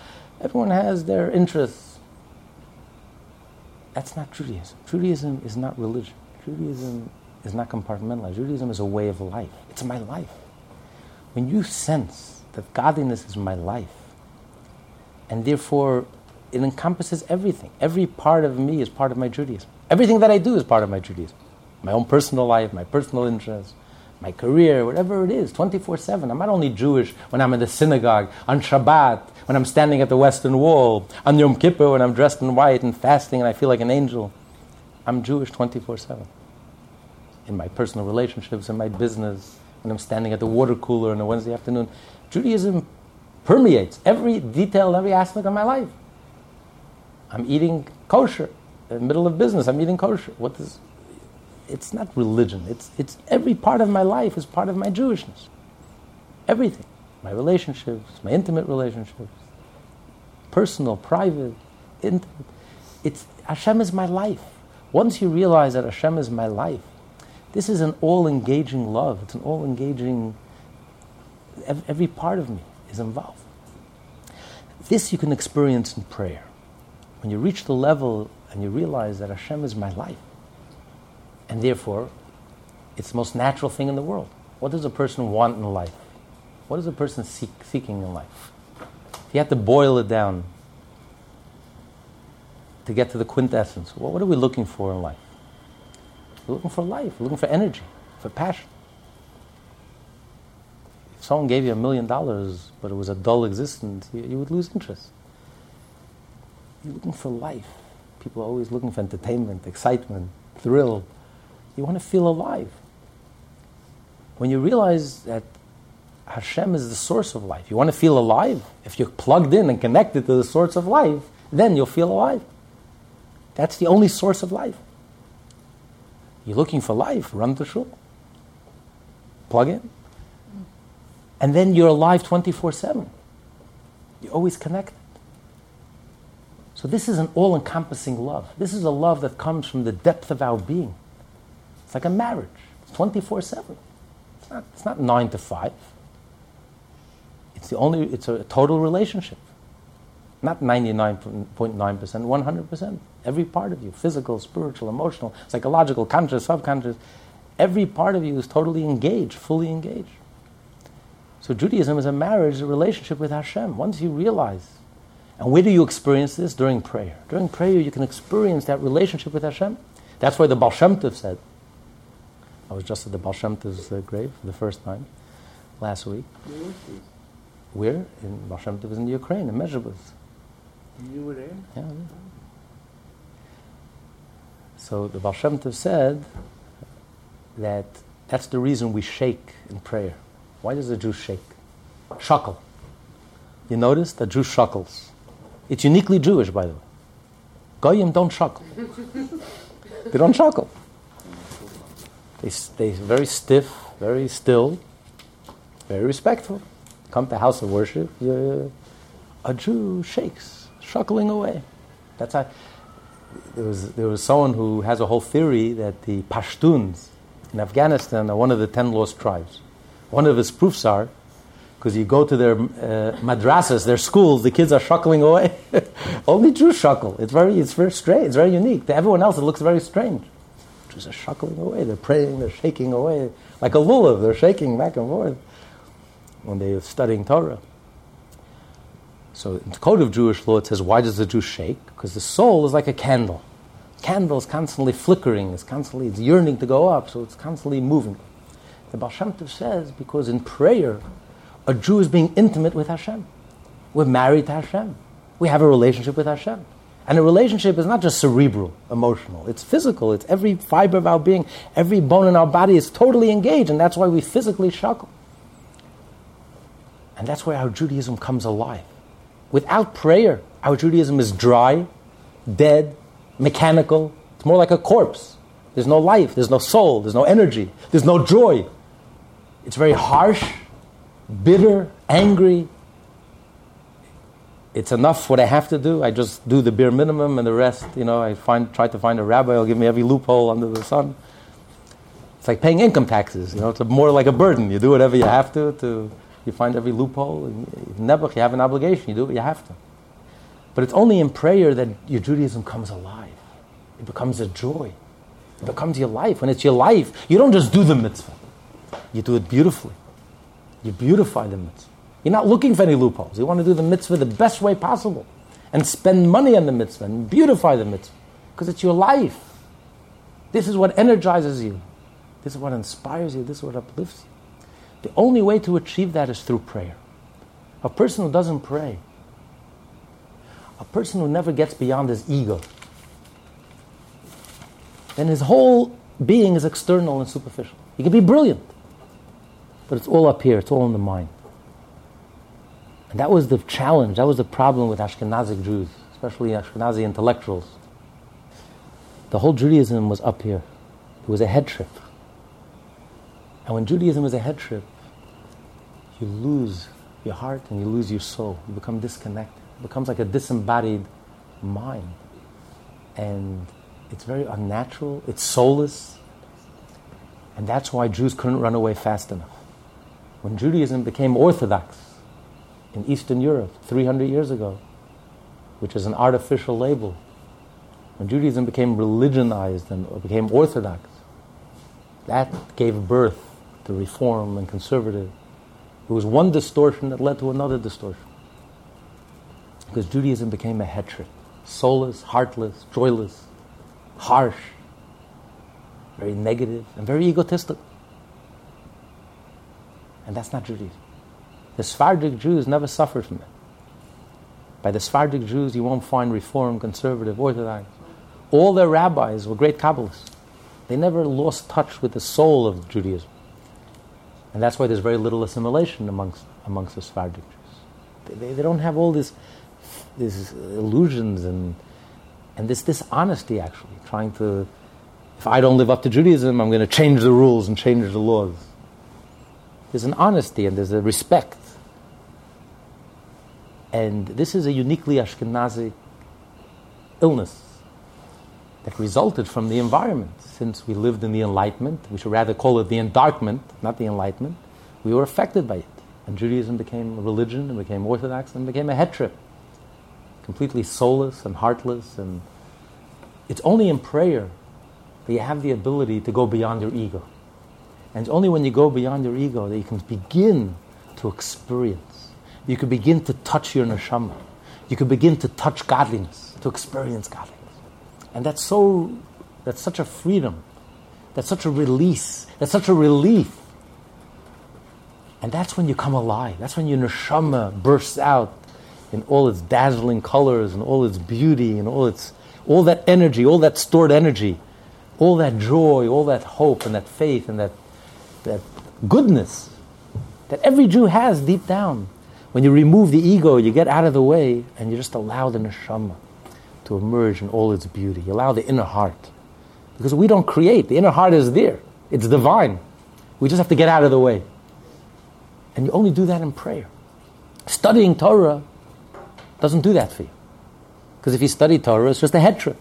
Everyone has their interests. That's not Judaism. Judaism is not religion. Judaism is not compartmentalized. Judaism is a way of life. It's my life. When you sense that godliness is my life, and therefore it encompasses everything. Every part of me is part of my Judaism. Everything that I do is part of my Judaism. My own personal life, my personal interests, my career, whatever it is, 24 7. I'm not only Jewish when I'm in the synagogue, on Shabbat, when I'm standing at the Western Wall, on Yom Kippur when I'm dressed in white and fasting and I feel like an angel. I'm Jewish 24 7. In my personal relationships, in my business, when I'm standing at the water cooler on a Wednesday afternoon. Judaism permeates every detail, every aspect of my life. I'm eating kosher. Middle of business, I'm eating kosher. What is it's not religion. It's, it's every part of my life is part of my Jewishness. Everything. My relationships, my intimate relationships, personal, private, intimate. It's, Hashem is my life. Once you realize that Hashem is my life, this is an all engaging love. It's an all engaging, every part of me is involved. This you can experience in prayer. When you reach the level and you realize that Hashem is my life, and therefore, it's the most natural thing in the world. What does a person want in life? What is a person seek, seeking in life? If you had to boil it down to get to the quintessence, well, what are we looking for in life? We're looking for life, we're looking for energy, for passion. If someone gave you a million dollars, but it was a dull existence, you, you would lose interest. You're looking for life. People are always looking for entertainment, excitement, thrill. You want to feel alive. When you realize that Hashem is the source of life, you want to feel alive. If you're plugged in and connected to the source of life, then you'll feel alive. That's the only source of life. You're looking for life, run to shul. Plug in. And then you're alive 24 7. You're always connected. So, this is an all encompassing love. This is a love that comes from the depth of our being. It's like a marriage, it's 24 7. It's not, it's not 9 to 5. It's, the only, it's a total relationship. Not 99.9%, 100%. Every part of you physical, spiritual, emotional, psychological, conscious, subconscious every part of you is totally engaged, fully engaged. So, Judaism is a marriage, a relationship with Hashem. Once you realize and where do you experience this? During prayer. During prayer, you can experience that relationship with Hashem. That's why the Baal Shem Tov said, I was just at the Baal Shem Tov's uh, grave for the first time last week. Where? In Baal Shem Tov was in the Ukraine, in Mezhebuz. You were there? Yeah. So the Baal Shem Tov said that that's the reason we shake in prayer. Why does a Jew shake? Shuckle. You notice that Jew shuckles. It's uniquely Jewish, by the way. Goyim don't shuckle. they don't shuckle. They, stay very stiff, very still, very respectful. Come to house of worship, a Jew shakes, shuckling away. That's how. There was, there was someone who has a whole theory that the Pashtuns in Afghanistan are one of the ten lost tribes. One of his proofs are because you go to their uh, madrasas, their schools, the kids are shuckling away. *laughs* Only Jews shuckle. It's very, it's very strange. It's very unique. To everyone else, it looks very strange. Jews are shuckling away. They're praying. They're shaking away like a lulav. They're shaking back and forth when they're studying Torah. So in the code of Jewish law, it says, why does the Jew shake? Because the soul is like a candle. Candle is constantly flickering. It's constantly it's yearning to go up, so it's constantly moving. The Baal Shem Tov says because in prayer, a Jew is being intimate with Hashem. We're married to Hashem. We have a relationship with Hashem. And a relationship is not just cerebral, emotional. It's physical. It's every fiber of our being, every bone in our body is totally engaged, and that's why we physically shuckle. And that's why our Judaism comes alive. Without prayer, our Judaism is dry, dead, mechanical. It's more like a corpse. There's no life, there's no soul, there's no energy, there's no joy. It's very harsh, bitter, angry. It's enough what I have to do. I just do the bare minimum, and the rest, you know, I find, try to find a rabbi who'll give me every loophole under the sun. It's like paying income taxes. You know, it's more like a burden. You do whatever you have to. To you find every loophole. Never, you have an obligation. You do what you have to. But it's only in prayer that your Judaism comes alive. It becomes a joy. It becomes your life. When it's your life, you don't just do the mitzvah. You do it beautifully. You beautify the mitzvah. You're not looking for any loopholes. You want to do the mitzvah the best way possible and spend money on the mitzvah and beautify the mitzvah because it's your life. This is what energizes you. This is what inspires you. This is what uplifts you. The only way to achieve that is through prayer. A person who doesn't pray, a person who never gets beyond his ego, then his whole being is external and superficial. He can be brilliant, but it's all up here, it's all in the mind. And that was the challenge, that was the problem with Ashkenazic Jews, especially Ashkenazi intellectuals. The whole Judaism was up here. It was a head trip. And when Judaism is a head trip, you lose your heart and you lose your soul. You become disconnected. It becomes like a disembodied mind. And it's very unnatural, it's soulless. And that's why Jews couldn't run away fast enough. When Judaism became orthodox in Eastern Europe 300 years ago, which is an artificial label, when Judaism became religionized and became orthodox, that gave birth to reform and conservative. It was one distortion that led to another distortion. Because Judaism became a head trip soulless, heartless, joyless, harsh, very negative, and very egotistical. And that's not Judaism. The Sephardic Jews never suffered from it. By the Sephardic Jews, you won't find Reform, Conservative, Orthodox. All their rabbis were great Kabbalists. They never lost touch with the soul of Judaism. And that's why there's very little assimilation amongst, amongst the Sephardic Jews. They, they, they don't have all this, these illusions and, and this dishonesty, actually, trying to, if I don't live up to Judaism, I'm going to change the rules and change the laws. There's an honesty and there's a respect. And this is a uniquely Ashkenazi illness that resulted from the environment. Since we lived in the Enlightenment, we should rather call it the Endarkment, not the Enlightenment, we were affected by it. And Judaism became a religion and became Orthodox and became a head trip. Completely soulless and heartless. And it's only in prayer that you have the ability to go beyond your ego. And it's only when you go beyond your ego that you can begin to experience. You can begin to touch your neshama. You can begin to touch godliness, to experience godliness. And that's so, that's such a freedom. That's such a release. That's such a relief. And that's when you come alive. That's when your neshama bursts out in all its dazzling colors and all its beauty and all its all that energy, all that stored energy, all that joy, all that hope and that faith and that that goodness that every Jew has deep down. When you remove the ego, you get out of the way and you just allow the neshama to emerge in all its beauty. You allow the inner heart. Because we don't create, the inner heart is there. It's divine. We just have to get out of the way. And you only do that in prayer. Studying Torah doesn't do that for you. Because if you study Torah, it's just a head trip.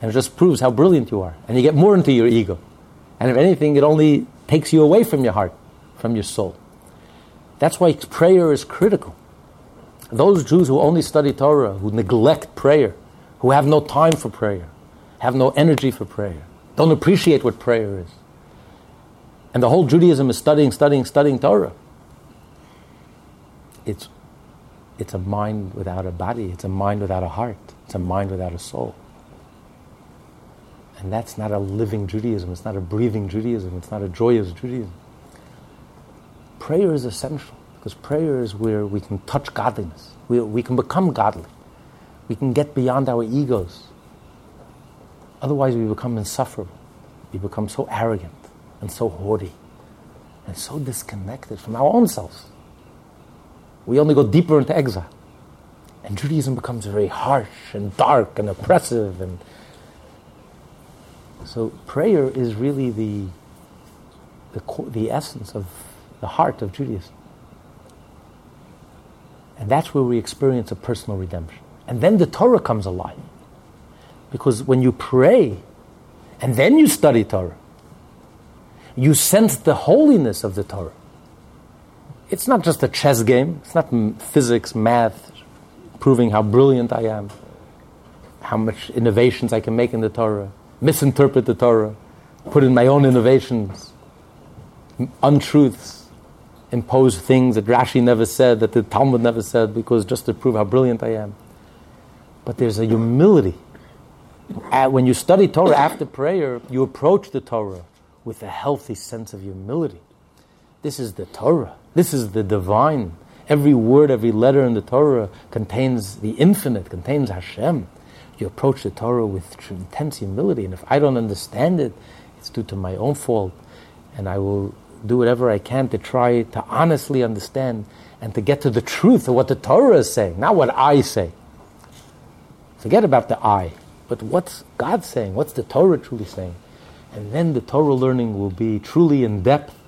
And it just proves how brilliant you are. And you get more into your ego. And if anything, it only takes you away from your heart, from your soul. That's why prayer is critical. Those Jews who only study Torah, who neglect prayer, who have no time for prayer, have no energy for prayer, don't appreciate what prayer is. And the whole Judaism is studying, studying, studying Torah. It's, it's a mind without a body, it's a mind without a heart, it's a mind without a soul. And that's not a living Judaism, it's not a breathing Judaism, it's not a joyous Judaism prayer is essential because prayer is where we can touch godliness. We, we can become godly. We can get beyond our egos. Otherwise, we become insufferable. We become so arrogant and so haughty and so disconnected from our own selves. We only go deeper into exile. And Judaism becomes very harsh and dark and oppressive. And so, prayer is really the, the, the essence of the heart of Judaism. And that's where we experience a personal redemption. And then the Torah comes alive. Because when you pray and then you study Torah, you sense the holiness of the Torah. It's not just a chess game, it's not physics, math, proving how brilliant I am, how much innovations I can make in the Torah, misinterpret the Torah, put in my own innovations, untruths impose things that Rashi never said, that the Talmud never said, because just to prove how brilliant I am. But there's a humility. When you study Torah after prayer, you approach the Torah with a healthy sense of humility. This is the Torah. This is the divine. Every word, every letter in the Torah contains the infinite, contains Hashem. You approach the Torah with intense humility, and if I don't understand it, it's due to my own fault, and I will do whatever I can to try to honestly understand and to get to the truth of what the Torah is saying, not what I say. Forget about the I, but what's God saying? What's the Torah truly saying? And then the Torah learning will be truly in depth,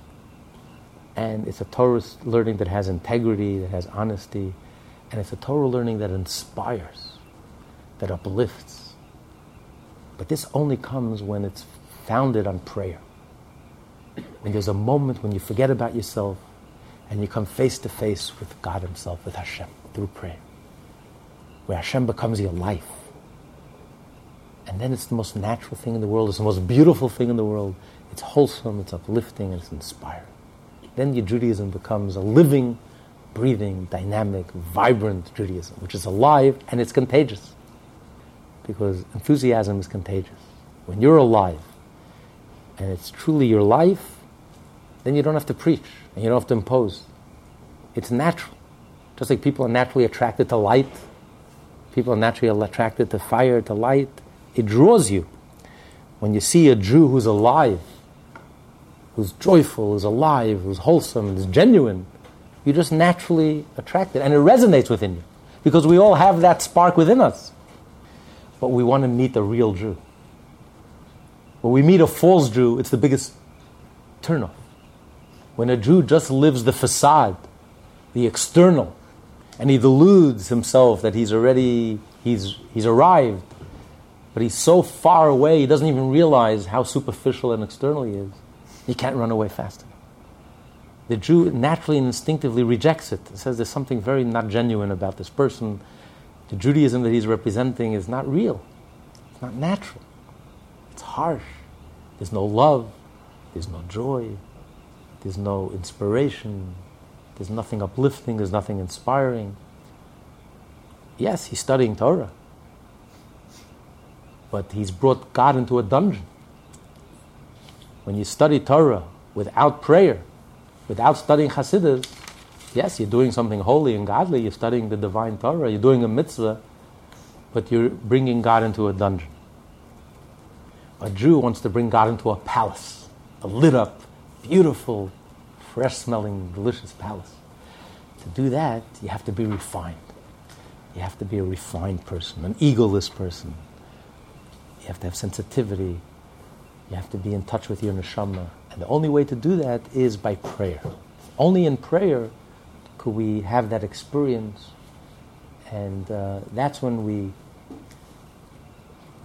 and it's a Torah learning that has integrity, that has honesty, and it's a Torah learning that inspires, that uplifts. But this only comes when it's founded on prayer. And there's a moment when you forget about yourself and you come face to face with God Himself, with Hashem, through prayer, where Hashem becomes your life. And then it's the most natural thing in the world, it's the most beautiful thing in the world. It's wholesome, it's uplifting, it's inspiring. Then your Judaism becomes a living, breathing, dynamic, vibrant Judaism, which is alive and it's contagious. Because enthusiasm is contagious. When you're alive, and it's truly your life, then you don't have to preach and you don't have to impose. It's natural. Just like people are naturally attracted to light, people are naturally attracted to fire, to light. It draws you. When you see a Jew who's alive, who's joyful, who's alive, who's wholesome, who's genuine, you're just naturally attracted and it resonates within you because we all have that spark within us. But we want to meet the real Jew. When we meet a false Jew, it's the biggest turnoff. When a Jew just lives the facade, the external, and he deludes himself that he's already he's he's arrived, but he's so far away he doesn't even realize how superficial and external he is. He can't run away fast enough. The Jew naturally and instinctively rejects it. It says there's something very not genuine about this person. The Judaism that he's representing is not real. It's not natural. It's harsh. There's no love. There's no joy. There's no inspiration. There's nothing uplifting. There's nothing inspiring. Yes, he's studying Torah. But he's brought God into a dungeon. When you study Torah without prayer, Without studying Hasidus, yes, you're doing something holy and godly, you're studying the divine Torah, you're doing a mitzvah, but you're bringing God into a dungeon. A Jew wants to bring God into a palace, a lit up, beautiful, fresh smelling, delicious palace. To do that, you have to be refined. You have to be a refined person, an egoless person. You have to have sensitivity. You have to be in touch with your neshama. And the only way to do that is by prayer. Only in prayer could we have that experience. And uh, that's when we,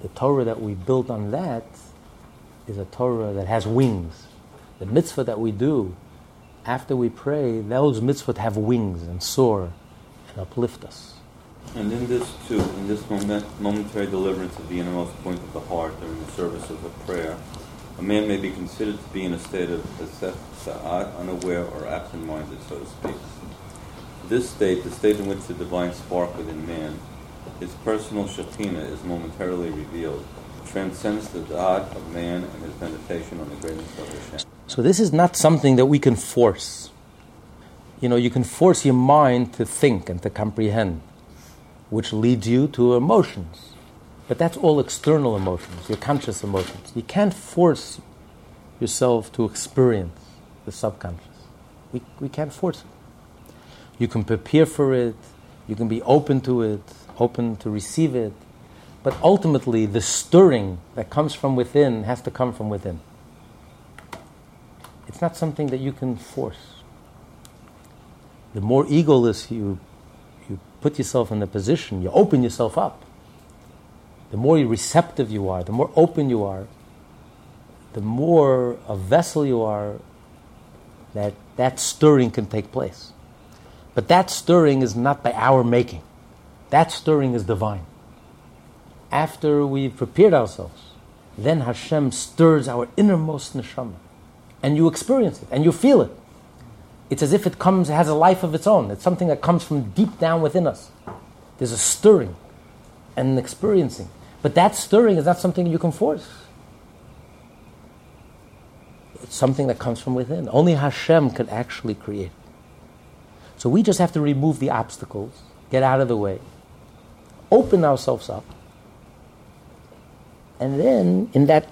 the Torah that we built on that is a Torah that has wings. The mitzvah that we do after we pray, those mitzvot have wings and soar and uplift us. And in this too, in this moment, momentary deliverance of the innermost point of the heart during the service of a prayer, a man may be considered to be in a state of sa'at, unaware or absent-minded, so to speak. This state, the state in which the divine spark within man, his personal Shekhinah is momentarily revealed, transcends the da'at of man and his meditation on the greatness of Hashem. So this is not something that we can force. You know, you can force your mind to think and to comprehend, which leads you to emotions. But that's all external emotions, your conscious emotions. You can't force yourself to experience the subconscious. We, we can't force it. You can prepare for it, you can be open to it, open to receive it, but ultimately the stirring that comes from within has to come from within. It's not something that you can force. The more egoless you, you put yourself in a position, you open yourself up the more receptive you are, the more open you are, the more a vessel you are, that that stirring can take place. But that stirring is not by our making. That stirring is divine. After we've prepared ourselves, then Hashem stirs our innermost neshama. And you experience it, and you feel it. It's as if it comes, it has a life of its own. It's something that comes from deep down within us. There's a stirring and an experiencing. But that stirring is not something you can force. It's something that comes from within. Only Hashem can actually create. So we just have to remove the obstacles, get out of the way, open ourselves up, and then in that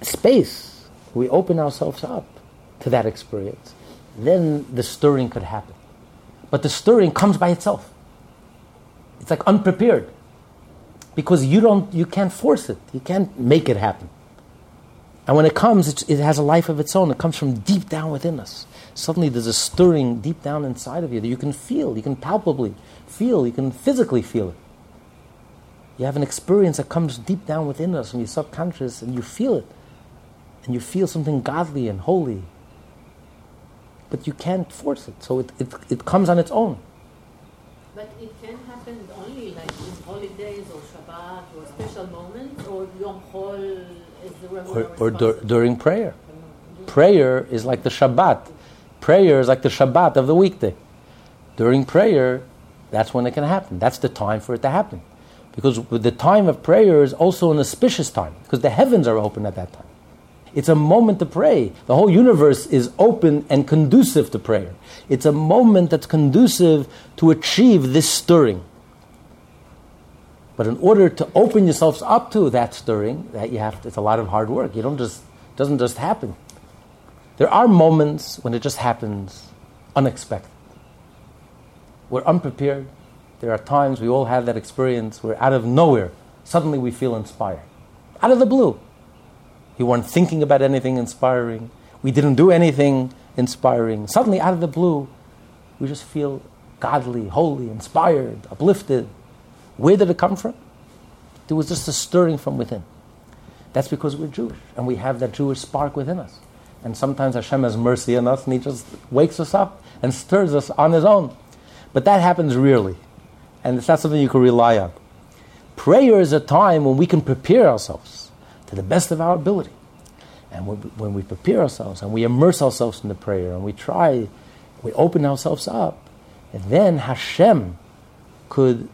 space, we open ourselves up to that experience. Then the stirring could happen. But the stirring comes by itself. It's like unprepared because you don't you can't force it you can't make it happen and when it comes it has a life of its own it comes from deep down within us suddenly there's a stirring deep down inside of you that you can feel you can palpably feel you can physically feel it. You have an experience that comes deep down within us and you're subconscious and you feel it. And you feel something godly and holy. But you can't force it. So it, it, it comes on its own. But it can happen only like in holidays or Shabbat or special moments or Yom Chol is the regular or, or dur- during prayer. Prayer is like the Shabbat. Prayer is like the Shabbat of the weekday. During prayer, that's when it can happen. That's the time for it to happen. Because the time of prayer is also an auspicious time, because the heavens are open at that time. It's a moment to pray. The whole universe is open and conducive to prayer. It's a moment that's conducive to achieve this stirring. But in order to open yourselves up to that stirring, that you have to, it's a lot of hard work. You don't just it doesn't just happen. There are moments when it just happens unexpected. We're unprepared. There are times we all have that experience where out of nowhere, suddenly we feel inspired. Out of the blue. We weren't thinking about anything inspiring. We didn't do anything inspiring. Suddenly, out of the blue, we just feel godly, holy, inspired, uplifted. Where did it come from? There was just a stirring from within. That's because we're Jewish and we have that Jewish spark within us. And sometimes Hashem has mercy on us and He just wakes us up and stirs us on His own. But that happens rarely. And it's not something you can rely on. Prayer is a time when we can prepare ourselves to the best of our ability. And when we, prepare ourselves and we immerse ourselves in the prayer and we try, we open ourselves up, and then Hashem could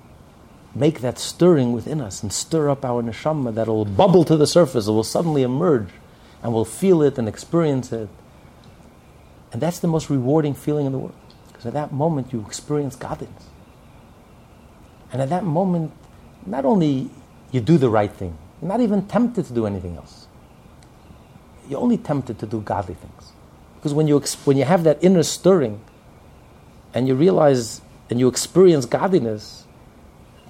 make that stirring within us and stir up our neshama that will bubble to the surface, it will suddenly emerge, and we'll feel it and experience it. And that's the most rewarding feeling in the world. Because at that moment you experience godliness. And at that moment, not only you do the right thing, you're not even tempted to do anything else. You're only tempted to do godly things. Because when you, when you have that inner stirring and you realize and you experience godliness,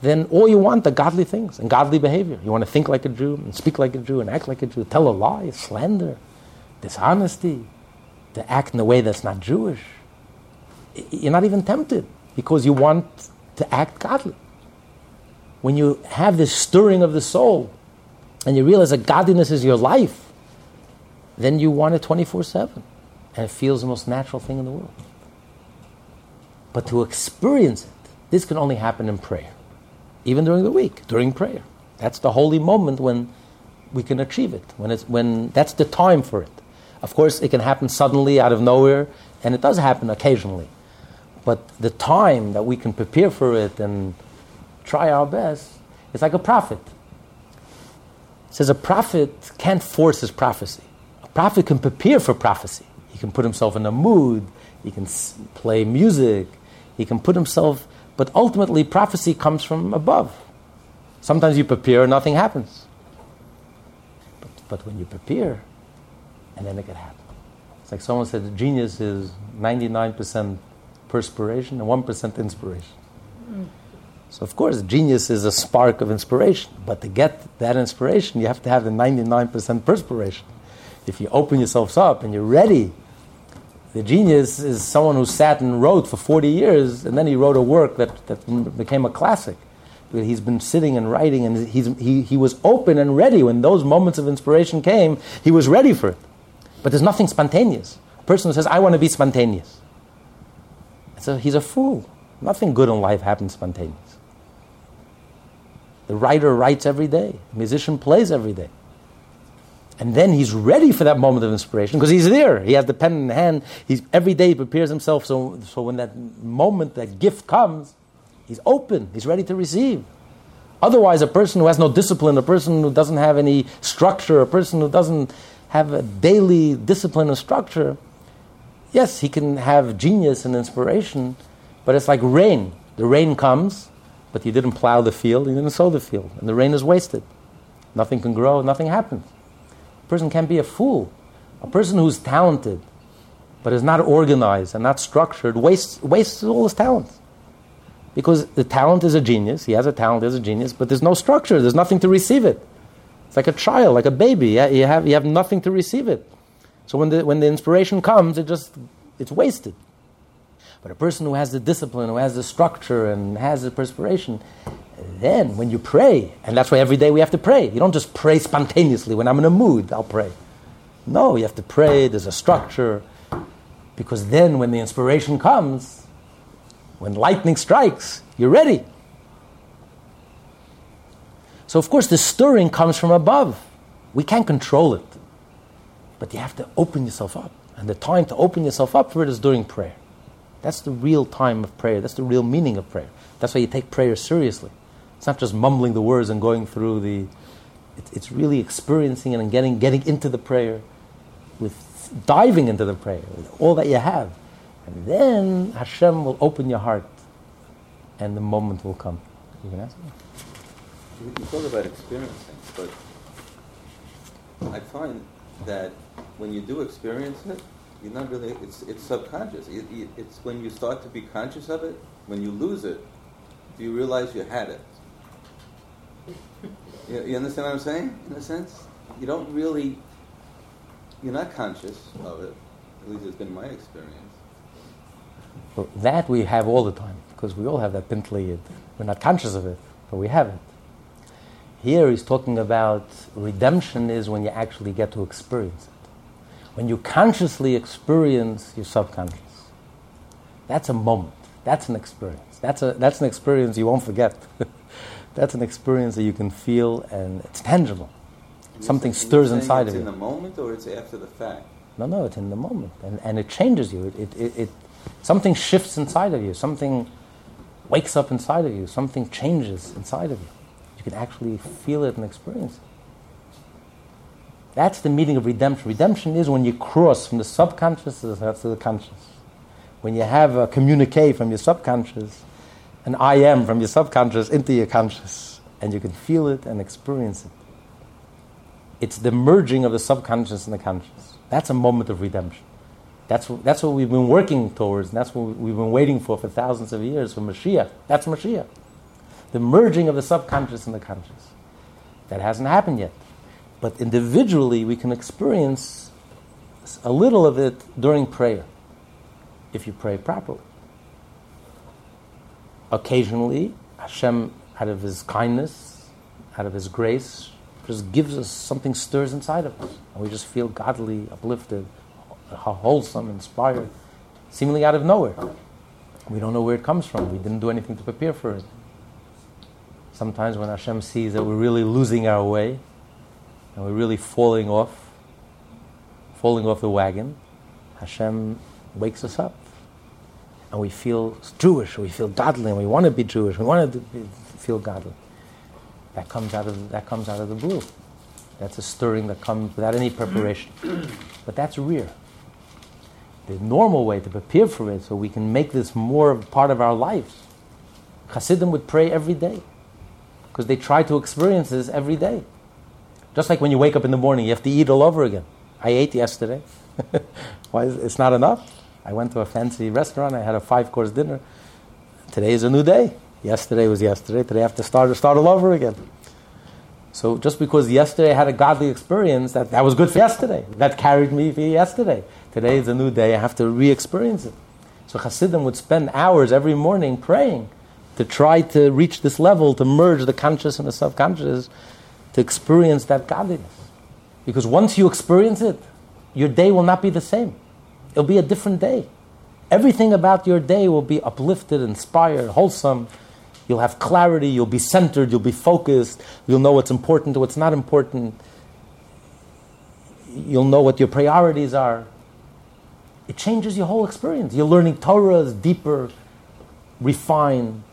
then all you want are godly things and godly behavior. You want to think like a Jew and speak like a Jew and act like a Jew, tell a lie, slander, dishonesty, to act in a way that's not Jewish. You're not even tempted because you want to act godly. When you have this stirring of the soul and you realize that godliness is your life, then you want it 24 7. And it feels the most natural thing in the world. But to experience it, this can only happen in prayer, even during the week, during prayer. That's the holy moment when we can achieve it, when, it's, when that's the time for it. Of course, it can happen suddenly out of nowhere, and it does happen occasionally. But the time that we can prepare for it and try our best, it's like a prophet. It says a prophet can't force his prophecy. A prophet can prepare for prophecy. He can put himself in a mood, he can play music, he can put himself, but ultimately prophecy comes from above. Sometimes you prepare, and nothing happens. But, but when you prepare, and then it can happen. It's like someone said, genius is 99% perspiration and 1% inspiration. Mm. So, of course, genius is a spark of inspiration, but to get that inspiration, you have to have the 99% perspiration. If you open yourselves up and you're ready, the genius is someone who sat and wrote for 40 years, and then he wrote a work that, that became a classic. He's been sitting and writing, and he's, he, he was open and ready. When those moments of inspiration came, he was ready for it. But there's nothing spontaneous. A person who says, I want to be spontaneous. So he's a fool. Nothing good in life happens spontaneous. The writer writes every day. The musician plays every day. And then he's ready for that moment of inspiration because he's there. He has the pen in hand. He's, every day he prepares himself so, so when that moment, that gift comes, he's open. He's ready to receive. Otherwise, a person who has no discipline, a person who doesn't have any structure, a person who doesn't have a daily discipline and structure, yes, he can have genius and inspiration, but it's like rain. The rain comes, but you didn't plow the field, you didn't sow the field, and the rain is wasted. Nothing can grow, nothing happens. A person can't be a fool. A person who's talented, but is not organized and not structured, wastes, wastes all his talents. Because the talent is a genius, he has a talent as a genius, but there's no structure, there's nothing to receive it. It's like a child, like a baby. You have, you have nothing to receive it. So when the, when the inspiration comes, it just, it's wasted. But a person who has the discipline, who has the structure, and has the perspiration, then when you pray, and that's why every day we have to pray. You don't just pray spontaneously. When I'm in a mood, I'll pray. No, you have to pray, there's a structure. Because then when the inspiration comes, when lightning strikes, you're ready. So, of course, the stirring comes from above. We can't control it. But you have to open yourself up. And the time to open yourself up for it is during prayer. That's the real time of prayer. That's the real meaning of prayer. That's why you take prayer seriously. It's not just mumbling the words and going through the. it's really experiencing it and getting, getting into the prayer, with diving into the prayer, with all that you have. And then Hashem will open your heart and the moment will come. You can ask me? You talk about experiencing, but I find that when you do experience it, you're not really, it's, it's subconscious. It, it, it's when you start to be conscious of it, when you lose it, do you realize you had it. You, you understand what I'm saying? In a sense, you don't really, you're not conscious of it. At least it's been my experience. Well, that we have all the time because we all have that pintele. We're not conscious of it, but we have it. Here he's talking about redemption is when you actually get to experience it. When you consciously experience your subconscious. That's a moment. That's an experience. That's, a, that's an experience you won't forget. *laughs* that's an experience that you can feel and it's tangible. And Something stirs inside of you. It's in the moment or it's after the fact? No, no, it's in the moment. And, and it changes you. It, it, it, something shifts inside of you. Something wakes up inside of you. Something changes inside of you. You can actually feel it and experience it. That's the meaning of redemption. Redemption is when you cross from the subconscious to the, to the conscious. When you have a communique from your subconscious, an I am from your subconscious into your conscious, and you can feel it and experience it. It's the merging of the subconscious and the conscious. That's a moment of redemption. That's, that's what we've been working towards, and that's what we've been waiting for for thousands of years for Mashiach. That's Mashiach. The merging of the subconscious and the conscious. That hasn't happened yet. But individually, we can experience a little of it during prayer, if you pray properly. Occasionally, Hashem, out of His kindness, out of His grace, just gives us something stirs inside of us, and we just feel godly, uplifted, wholesome, inspired, seemingly out of nowhere. We don't know where it comes from. We didn't do anything to prepare for it. Sometimes when Hashem sees that we're really losing our way and we're really falling off, falling off the wagon, Hashem wakes us up. And we feel Jewish, we feel godly, and we want to be Jewish, we want to be, feel godly. That comes out of that comes out of the blue. That's a stirring that comes without any preparation. *clears throat* But that's rare the normal way to prepare for it so we can make this more part of our lives. Hasidim would pray every day because they try to experience this every day. Just like when you wake up in the morning, you have to eat all over again. I ate yesterday. *laughs* Why? Is, it's not enough. I went to a fancy restaurant. I had a five-course dinner. Today is a new day. Yesterday was yesterday. Today I have to start start all over again. So just because yesterday I had a godly experience, that, that was good for yesterday. That carried me for yesterday. Today is a new day, I have to re experience it. So Hasidim would spend hours every morning praying to try to reach this level, to merge the conscious and the subconscious, to experience that godliness. Because once you experience it, your day will not be the same. It'll be a different day. Everything about your day will be uplifted, inspired, wholesome. You'll have clarity, you'll be centered, you'll be focused, you'll know what's important, what's not important. You'll know what your priorities are it changes your whole experience. You're learning Torah is deeper, refined.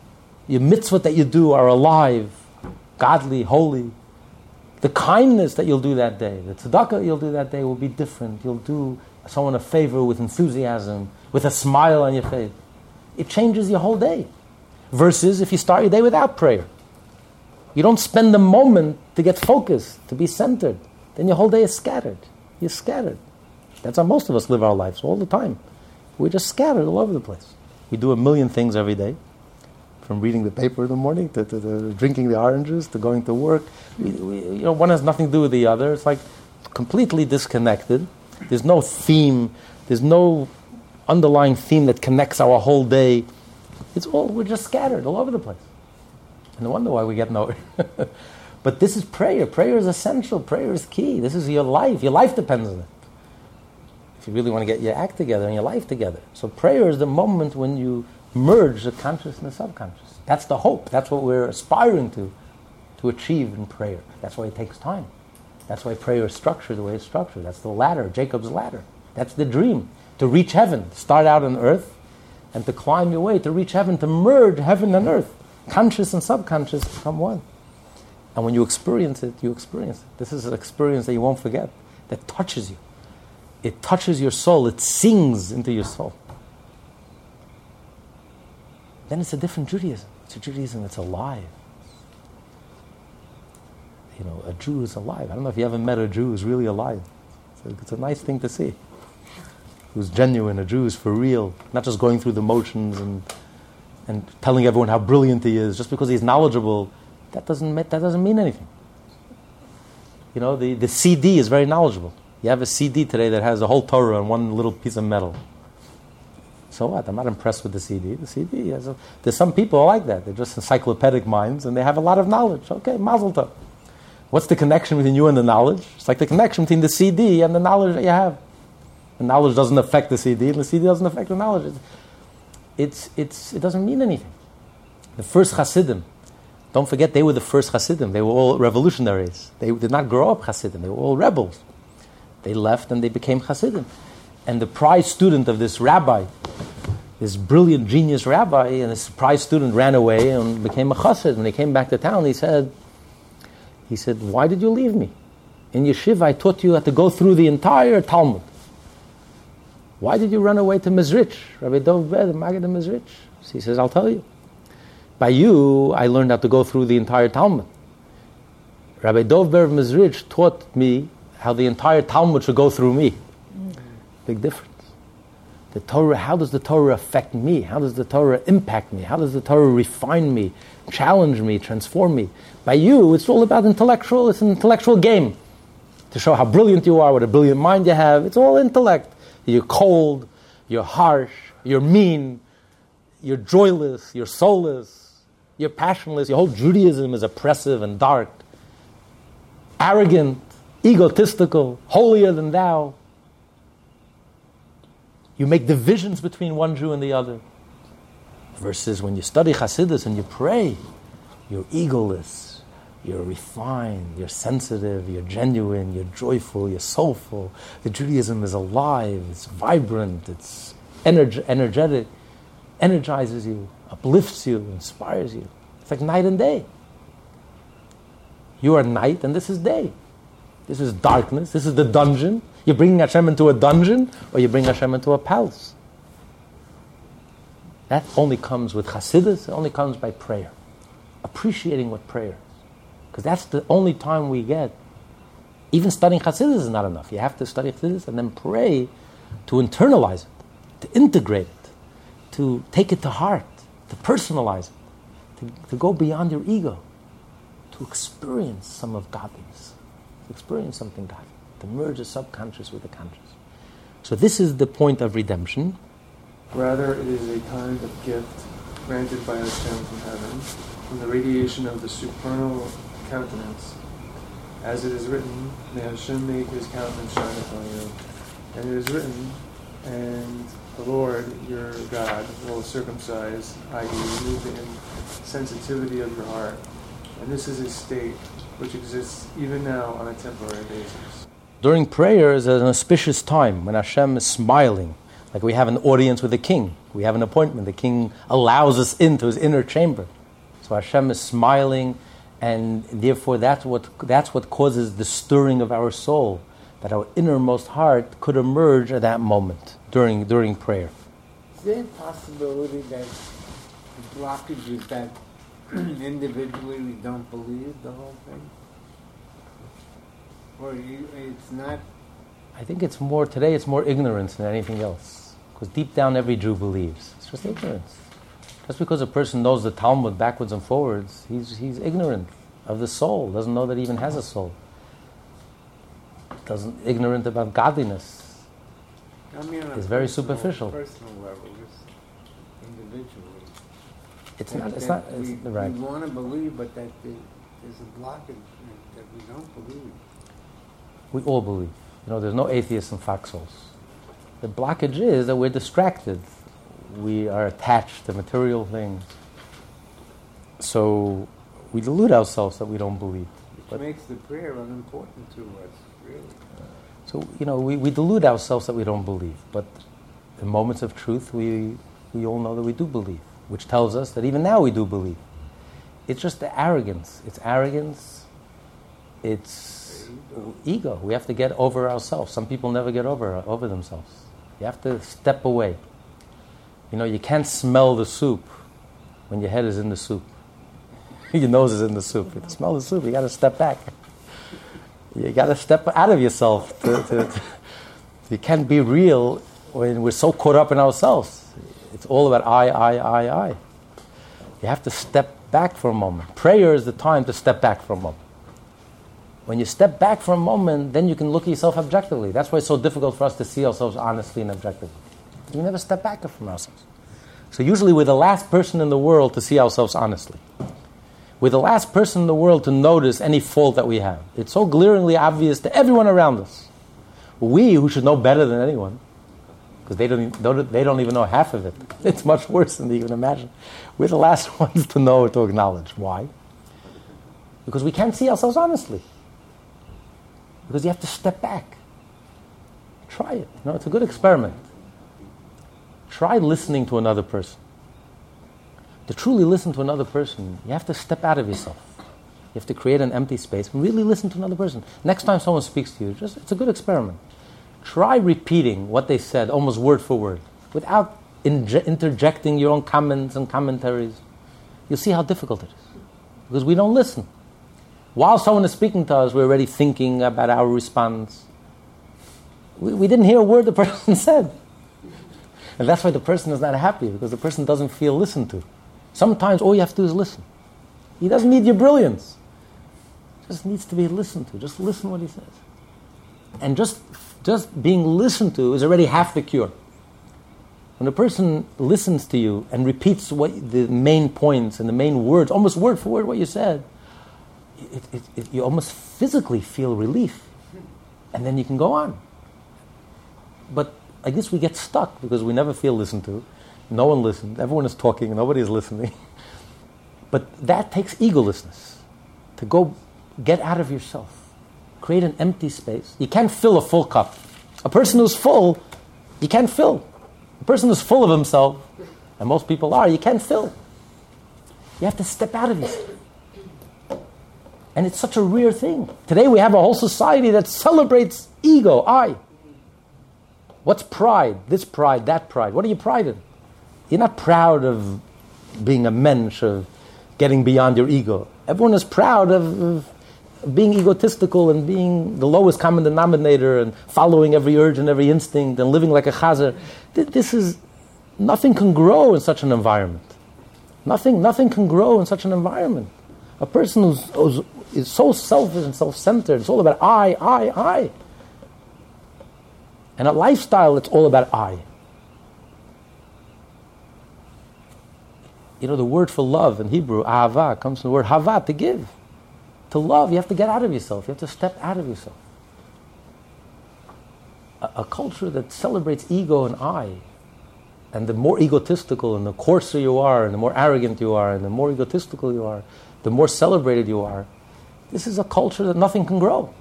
Your mitzvot that you do are alive, godly, holy. The kindness that you'll do that day, the tzedakah you'll do that day will be different. You'll do someone a favor with enthusiasm, with a smile on your face. It changes your whole day. Versus if you start your day without prayer. You don't spend the moment to get focused, to be centered. Then your whole day is scattered. You're scattered. That's how most of us live our lives all the time. We're just scattered all over the place. We do a million things every day, from reading the paper in the morning to, to, to drinking the oranges to going to work. We, we, you know, one has nothing to do with the other. It's like completely disconnected. There's no theme. There's no underlying theme that connects our whole day. It's all we're just scattered all over the place. And no wonder why we get nowhere. *laughs* but this is prayer. Prayer is essential. Prayer is key. This is your life. Your life depends on it If you really want to get your act together and your life together. So prayer is the moment when you merge the conscious and the subconscious. That's the hope. That's what we're aspiring to, to achieve in prayer. That's why it takes time. That's why prayer is structured the way it's structured. That's the ladder, Jacob's ladder. That's the dream. To reach heaven, start out on earth, and to climb your way, to reach heaven, to merge heaven and earth. Conscious and subconscious become one. And when you experience it, you experience it. This is an experience that you won't forget, that touches you it touches your soul, it sings into your soul. Then it's a different Judaism. It's a Judaism that's alive. You know, a Jew is alive. I don't know if you ever met a Jew who's really alive. It's a, it's a nice thing to see. Who's genuine, a Jew is for real, not just going through the motions and, and telling everyone how brilliant he is. Just because he's knowledgeable, that doesn't, that doesn't mean anything. You know, the, the CD is very knowledgeable. You have a CD today that has a whole Torah on one little piece of metal. So what? I'm not impressed with the CD. The CD has a, there's some people like that. They're just encyclopedic minds and they have a lot of knowledge. Okay, mazel tov. What's the connection between you and the knowledge? It's like the connection between the CD and the knowledge that you have. The knowledge doesn't affect the CD, and the CD doesn't affect the knowledge. It's, it's, it doesn't mean anything. The first Hasidim, don't forget they were the first Hasidim. They were all revolutionaries. They did not grow up Hasidim. They were all rebels. They left and they became Hasidim. And the prize student of this rabbi, this brilliant genius rabbi, and this prize student ran away and became a chassid. When he came back to town, he said, he said, why did you leave me? In yeshiva, I taught you how to go through the entire Talmud. Why did you run away to Mezritch? Rabbi Dov the Maggid of Mezritch. So he says, I'll tell you. By you, I learned how to go through the entire Talmud. Rabbi Dov Ber of Mezritch taught me how the entire Talmud should go through me. Mm. Big difference. The Torah, how does the Torah affect me? How does the Torah impact me? How does the Torah refine me, challenge me, transform me? By you, it's all about intellectual, it's an intellectual game. To show how brilliant you are, what a brilliant mind you have. It's all intellect. You're cold, you're harsh, you're mean, you're joyless, you're soulless, you're passionless. Your whole Judaism is oppressive and dark, arrogant, egotistical, holier than thou. You make divisions between one Jew and the other. Versus when you study Hasidus and you pray, you're egoless, you're refined, you're sensitive, you're genuine, you're joyful, you're soulful. The Judaism is alive, it's vibrant, it's energ- energetic, energizes you, uplifts you, inspires you. It's like night and day. You are night and this is day. This is darkness, this is the dungeon. You're bringing Hashem into a dungeon or you bring Hashem into a palace. That only comes with Hasidus, it only comes by prayer. Appreciating what prayer is. Because that's the only time we get. Even studying Hasidus is not enough. You have to study Hasidus and then pray to internalize it, to integrate it, to take it to heart, to personalize it, to, to go beyond your ego, to experience some of godliness, to experience something godly, to merge with the conscious. So this is the point of redemption. Rather, it is a kind of gift granted by Hashem from heaven, from the radiation of the supernal countenance. As it is written, May Hashem make his countenance shine upon you. And it is written, And the Lord your God will circumcise, i.e., remove the insensitivity of your heart. And this is a state which exists even now on a temporary basis. During prayer is an auspicious time when Hashem is smiling, like we have an audience with the king. We have an appointment. The king allows us into his inner chamber. So Hashem is smiling, and therefore that's what, that's what causes the stirring of our soul, that our innermost heart could emerge at that moment during, during prayer. Is there a possibility that the that *clears throat* individually we don't believe the whole thing? Or you, it's not I think it's more, today it's more ignorance than anything else. Because deep down every Jew believes. It's just ignorance. Just because a person knows the Talmud backwards and forwards, he's, he's ignorant of the soul, doesn't know that he even has a soul. Doesn't ignorant about godliness. I mean, It's very personal- superficial. Personal level, just individually. It's That- not. It's not. It's, we, right. we want to believe, but that the, there's a blockage that we don't believe. We all believe. You know, there's no atheists in foxholes. The blockage is that we're distracted. We are attached to material things. So we delude ourselves that we don't believe. Which But- makes the prayer unimportant to us, really. So, you know, we, we delude ourselves that we don't believe. But in moments of truth, we, we all know that we do believe, which tells us that even now we do believe. It's just the arrogance. It's arrogance. It's ego. We have to get over ourselves. Some people never get over, over themselves. You have to step away. You know, you can't smell the soup when your head is in the soup. *laughs* your nose is in the soup. You smell the soup, you got to step back. You got to step out of yourself. To, to, to- *laughs* you can't be real when we're so caught up in ourselves. It's all about I, I, I, I. You have to step back for a moment. Prayer is the time to step back for a moment. When you step back for a moment, then you can look at yourself objectively. That's why it's so difficult for us to see ourselves honestly and objectively. We never step back from ourselves. So usually we're the last person in the world to see ourselves honestly. We're the last person in the world to notice any fault that we have. It's so glaringly obvious to everyone around us. We, who should know better than anyone, because they don't, don't- they don't even know half of it. *laughs* It's much worse than they even imagine. We're the last *laughs* ones to know or to acknowledge. Why? Because we can't see ourselves honestly. Because you have to step back. Try it. You know, it's a good experiment. Try listening to another person. To truly listen to another person, you have to step out of yourself. You have to create an empty space and really listen to another person. Next time someone speaks to you, just it's a good experiment. Try repeating what they said almost word for word without inje- interjecting your own comments and commentaries. You'll see how difficult it is because we don't listen. While someone is speaking to us, we're already thinking about our response. We, we didn't hear a word the *laughs* person said. And that's why the person is not happy because the person doesn't feel listened to. Sometimes all you have to do is listen. He doesn't need your brilliance. Just needs to be listened to. Just listen what he says. And just just being listened to is already half the cure. When a person listens to you and repeats what the main points and the main words, almost word for word what you said, it, it, it, you almost physically feel relief. And then you can go on. But I guess we get stuck because we never feel listened to. No one listens. Everyone is talking. Nobody is listening. *laughs* But that takes egolessness to go get out of yourself create an empty space. You can't fill a full cup. A person who's full, you can't fill. A person who's full of himself, and most people are, you can't fill. You have to step out of yourself. And it's such a rare thing. Today we have a whole society that celebrates ego, I. What's pride? This pride, that pride. What are you pride in? You're not proud of being a mensch, of getting beyond your ego. Everyone is proud of, of being egotistical and being the lowest common denominator and following every urge and every instinct and living like a chazer, this is nothing can grow in such an environment. Nothing, nothing can grow in such an environment. A person who's, who's is so selfish and self-centered. It's all about I, I, I. And a lifestyle, that's all about I. You know, the word for love in Hebrew, ahava, comes from the word hava, to give. To love, you have to get out of yourself. You have to step out of yourself. A, a culture that celebrates ego and I, and the more egotistical and the coarser you are, and the more arrogant you are, and the more egotistical you are, the more celebrated you are, this is a culture that nothing can grow.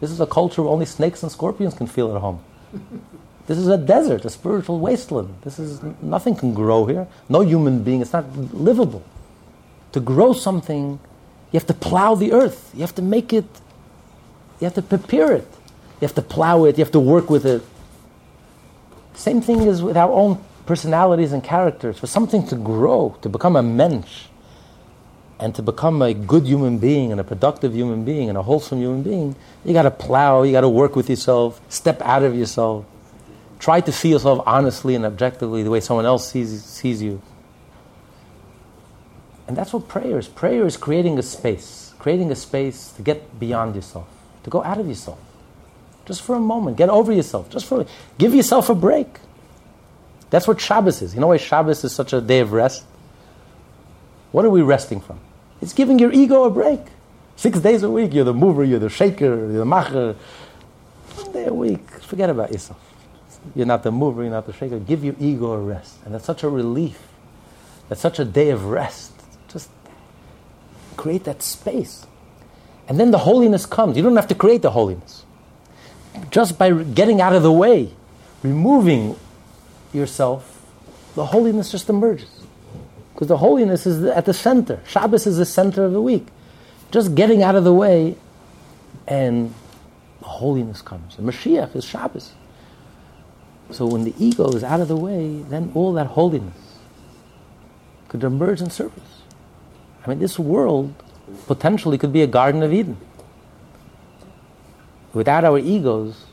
This is a culture where only snakes and scorpions can feel at home. *laughs* This is a desert, a spiritual wasteland. This is nothing can grow here. No human being. It's not livable. To grow something you have to plow the earth. You have to make it, you have to prepare it. You have to plow it, you have to work with it. Same thing is with our own personalities and characters. For something to grow, to become a mensch, and to become a good human being and a productive human being and a wholesome human being, you got to plow, you got to work with yourself, step out of yourself, try to see yourself honestly and objectively the way someone else sees, sees you. And that's what prayer is. Prayer is creating a space, creating a space to get beyond yourself, to go out of yourself. Just for a moment, get over yourself. Just for give yourself a break. That's what Shabbos is. You know why Shabbos is such a day of rest? What are we resting from? It's giving your ego a break. Six days a week, you're the mover, you're the shaker, you're the macher. One day a week, forget about yourself. You're not the mover, you're not the shaker. Give your ego a rest. And that's such a relief. That's such a day of rest Just create that space. And then the holiness comes. You don't have to create the holiness. Just by getting out of the way, removing yourself, the holiness just emerges. Because the holiness is at the center. Shabbos is the center of the week. Just getting out of the way, and the holiness comes. And Mashiach is Shabbos. So when the ego is out of the way, then all that holiness could emerge in service. I mean, this world potentially could be a Garden of Eden. Without our egos,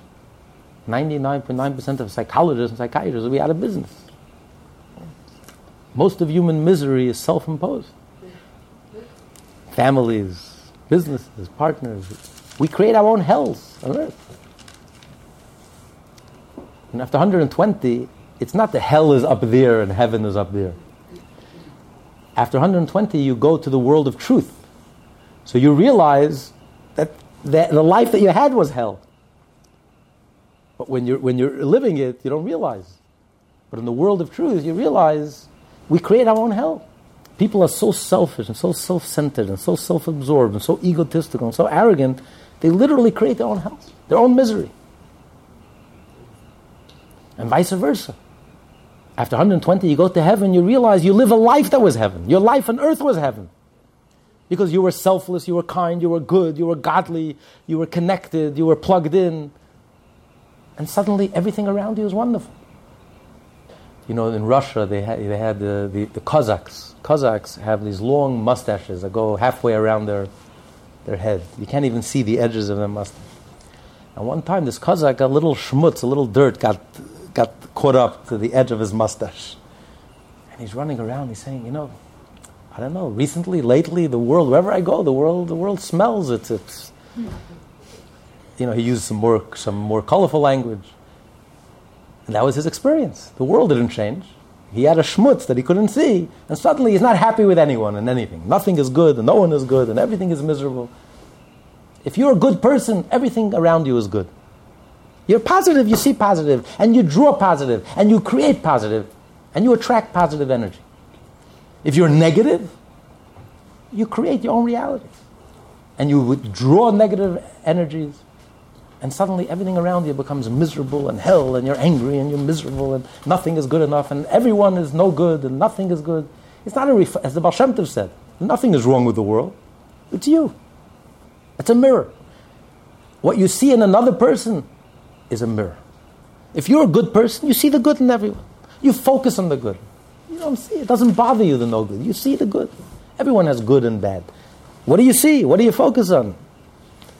99.9% of psychologists and psychiatrists would be out of business. Most of human misery is self imposed. Families, businesses, partners. We create our own hells on earth. And after 120, it's not the hell is up there and heaven is up there. After 120, you go to the world of truth. So you realize that the, the life that you had was hell. But when you're, when you're living it, you don't realize. But in the world of truth, you realize we create our own hell. People are so selfish and so self centered and so self absorbed and so egotistical and so arrogant, they literally create their own hell, their own misery. And vice versa. After 120, you go to heaven, you realize you live a life that was heaven. Your life on earth was heaven. because you were selfless, you were kind, you were good, you were godly, you were connected, you were plugged in. And suddenly everything around you is wonderful. You know, in Russia, they had, they had the, the, the Cossacks. Cossacks have these long mustaches that go halfway around their, their head. You can't even see the edges of their mustache. And one time, this Cossack, a little schmutz, a little dirt, got, got caught up to the edge of his mustache. And he's running around, he's saying, you know, I don't know, recently, lately, the world, wherever I go, the world, the world smells it. It's, you know, he used some more, some more colorful language. And that was his experience. The world didn't change. He had a schmutz that he couldn't see, and suddenly he's not happy with anyone and anything. Nothing is good, and no one is good, and everything is miserable. If you're a good person, everything around you is good. You're positive, you see positive, and you draw positive, and you create positive, and you attract positive energy. If you're negative, you create your own reality. And you withdraw negative energies, and suddenly everything around you becomes miserable and hell, and you're angry and you're miserable, and nothing is good enough, and everyone is no good, and nothing is good. It's not a, ref- as the Baal Shem Tov said, nothing is wrong with the world. It's you. It's a mirror. What you see in another person is a mirror. If you're a good person, you see the good in everyone. You focus on the good. You don't see it. doesn't bother you the no good. You see the good. Everyone has good and bad. What do you see? What do you focus on?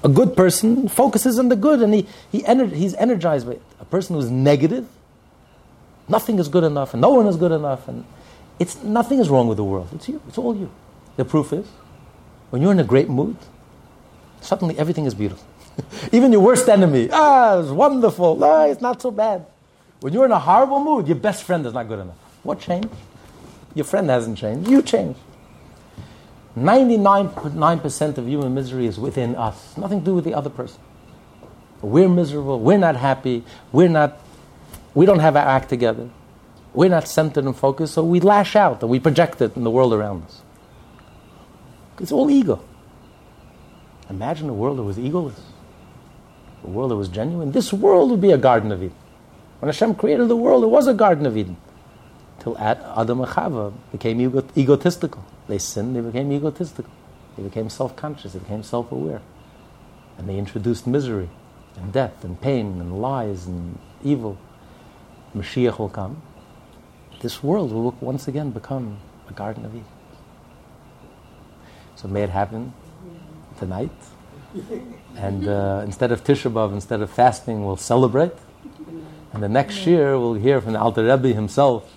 A good person focuses on the good and he, he ener- he's energized by it. A person who's negative, nothing is good enough and no one is good enough and it's nothing is wrong with the world. It's you. It's all you. The proof is when you're in a great mood, suddenly everything is beautiful. *laughs* Even your worst enemy, ah, it's wonderful. Ah, it's not so bad. When you're in a horrible mood, your best friend is not good enough. What changed? Your friend hasn't changed. You changed. 99.9% of human misery is within us. Nothing to do with the other person. We're miserable. We're not happy. We're not, we don't have our act together. We're not centered and focused, so we lash out and we project it in the world around us. It's all ego. Imagine a world that was egoless, a world that was genuine. This world would be a Garden of Eden. When Hashem created the world, it was a Garden of Eden. Till Adam and Chava became ego- egotistical. They sinned, they became egotistical. They became self conscious, they became self aware. And they introduced misery and death and pain and lies and evil. Mashiach will come. This world will once again become a Garden of Eden. So may it happen tonight. And uh, instead of Tisha B'Av, instead of fasting, we'll celebrate. And the next year, we'll hear from the Alter Rebbe himself.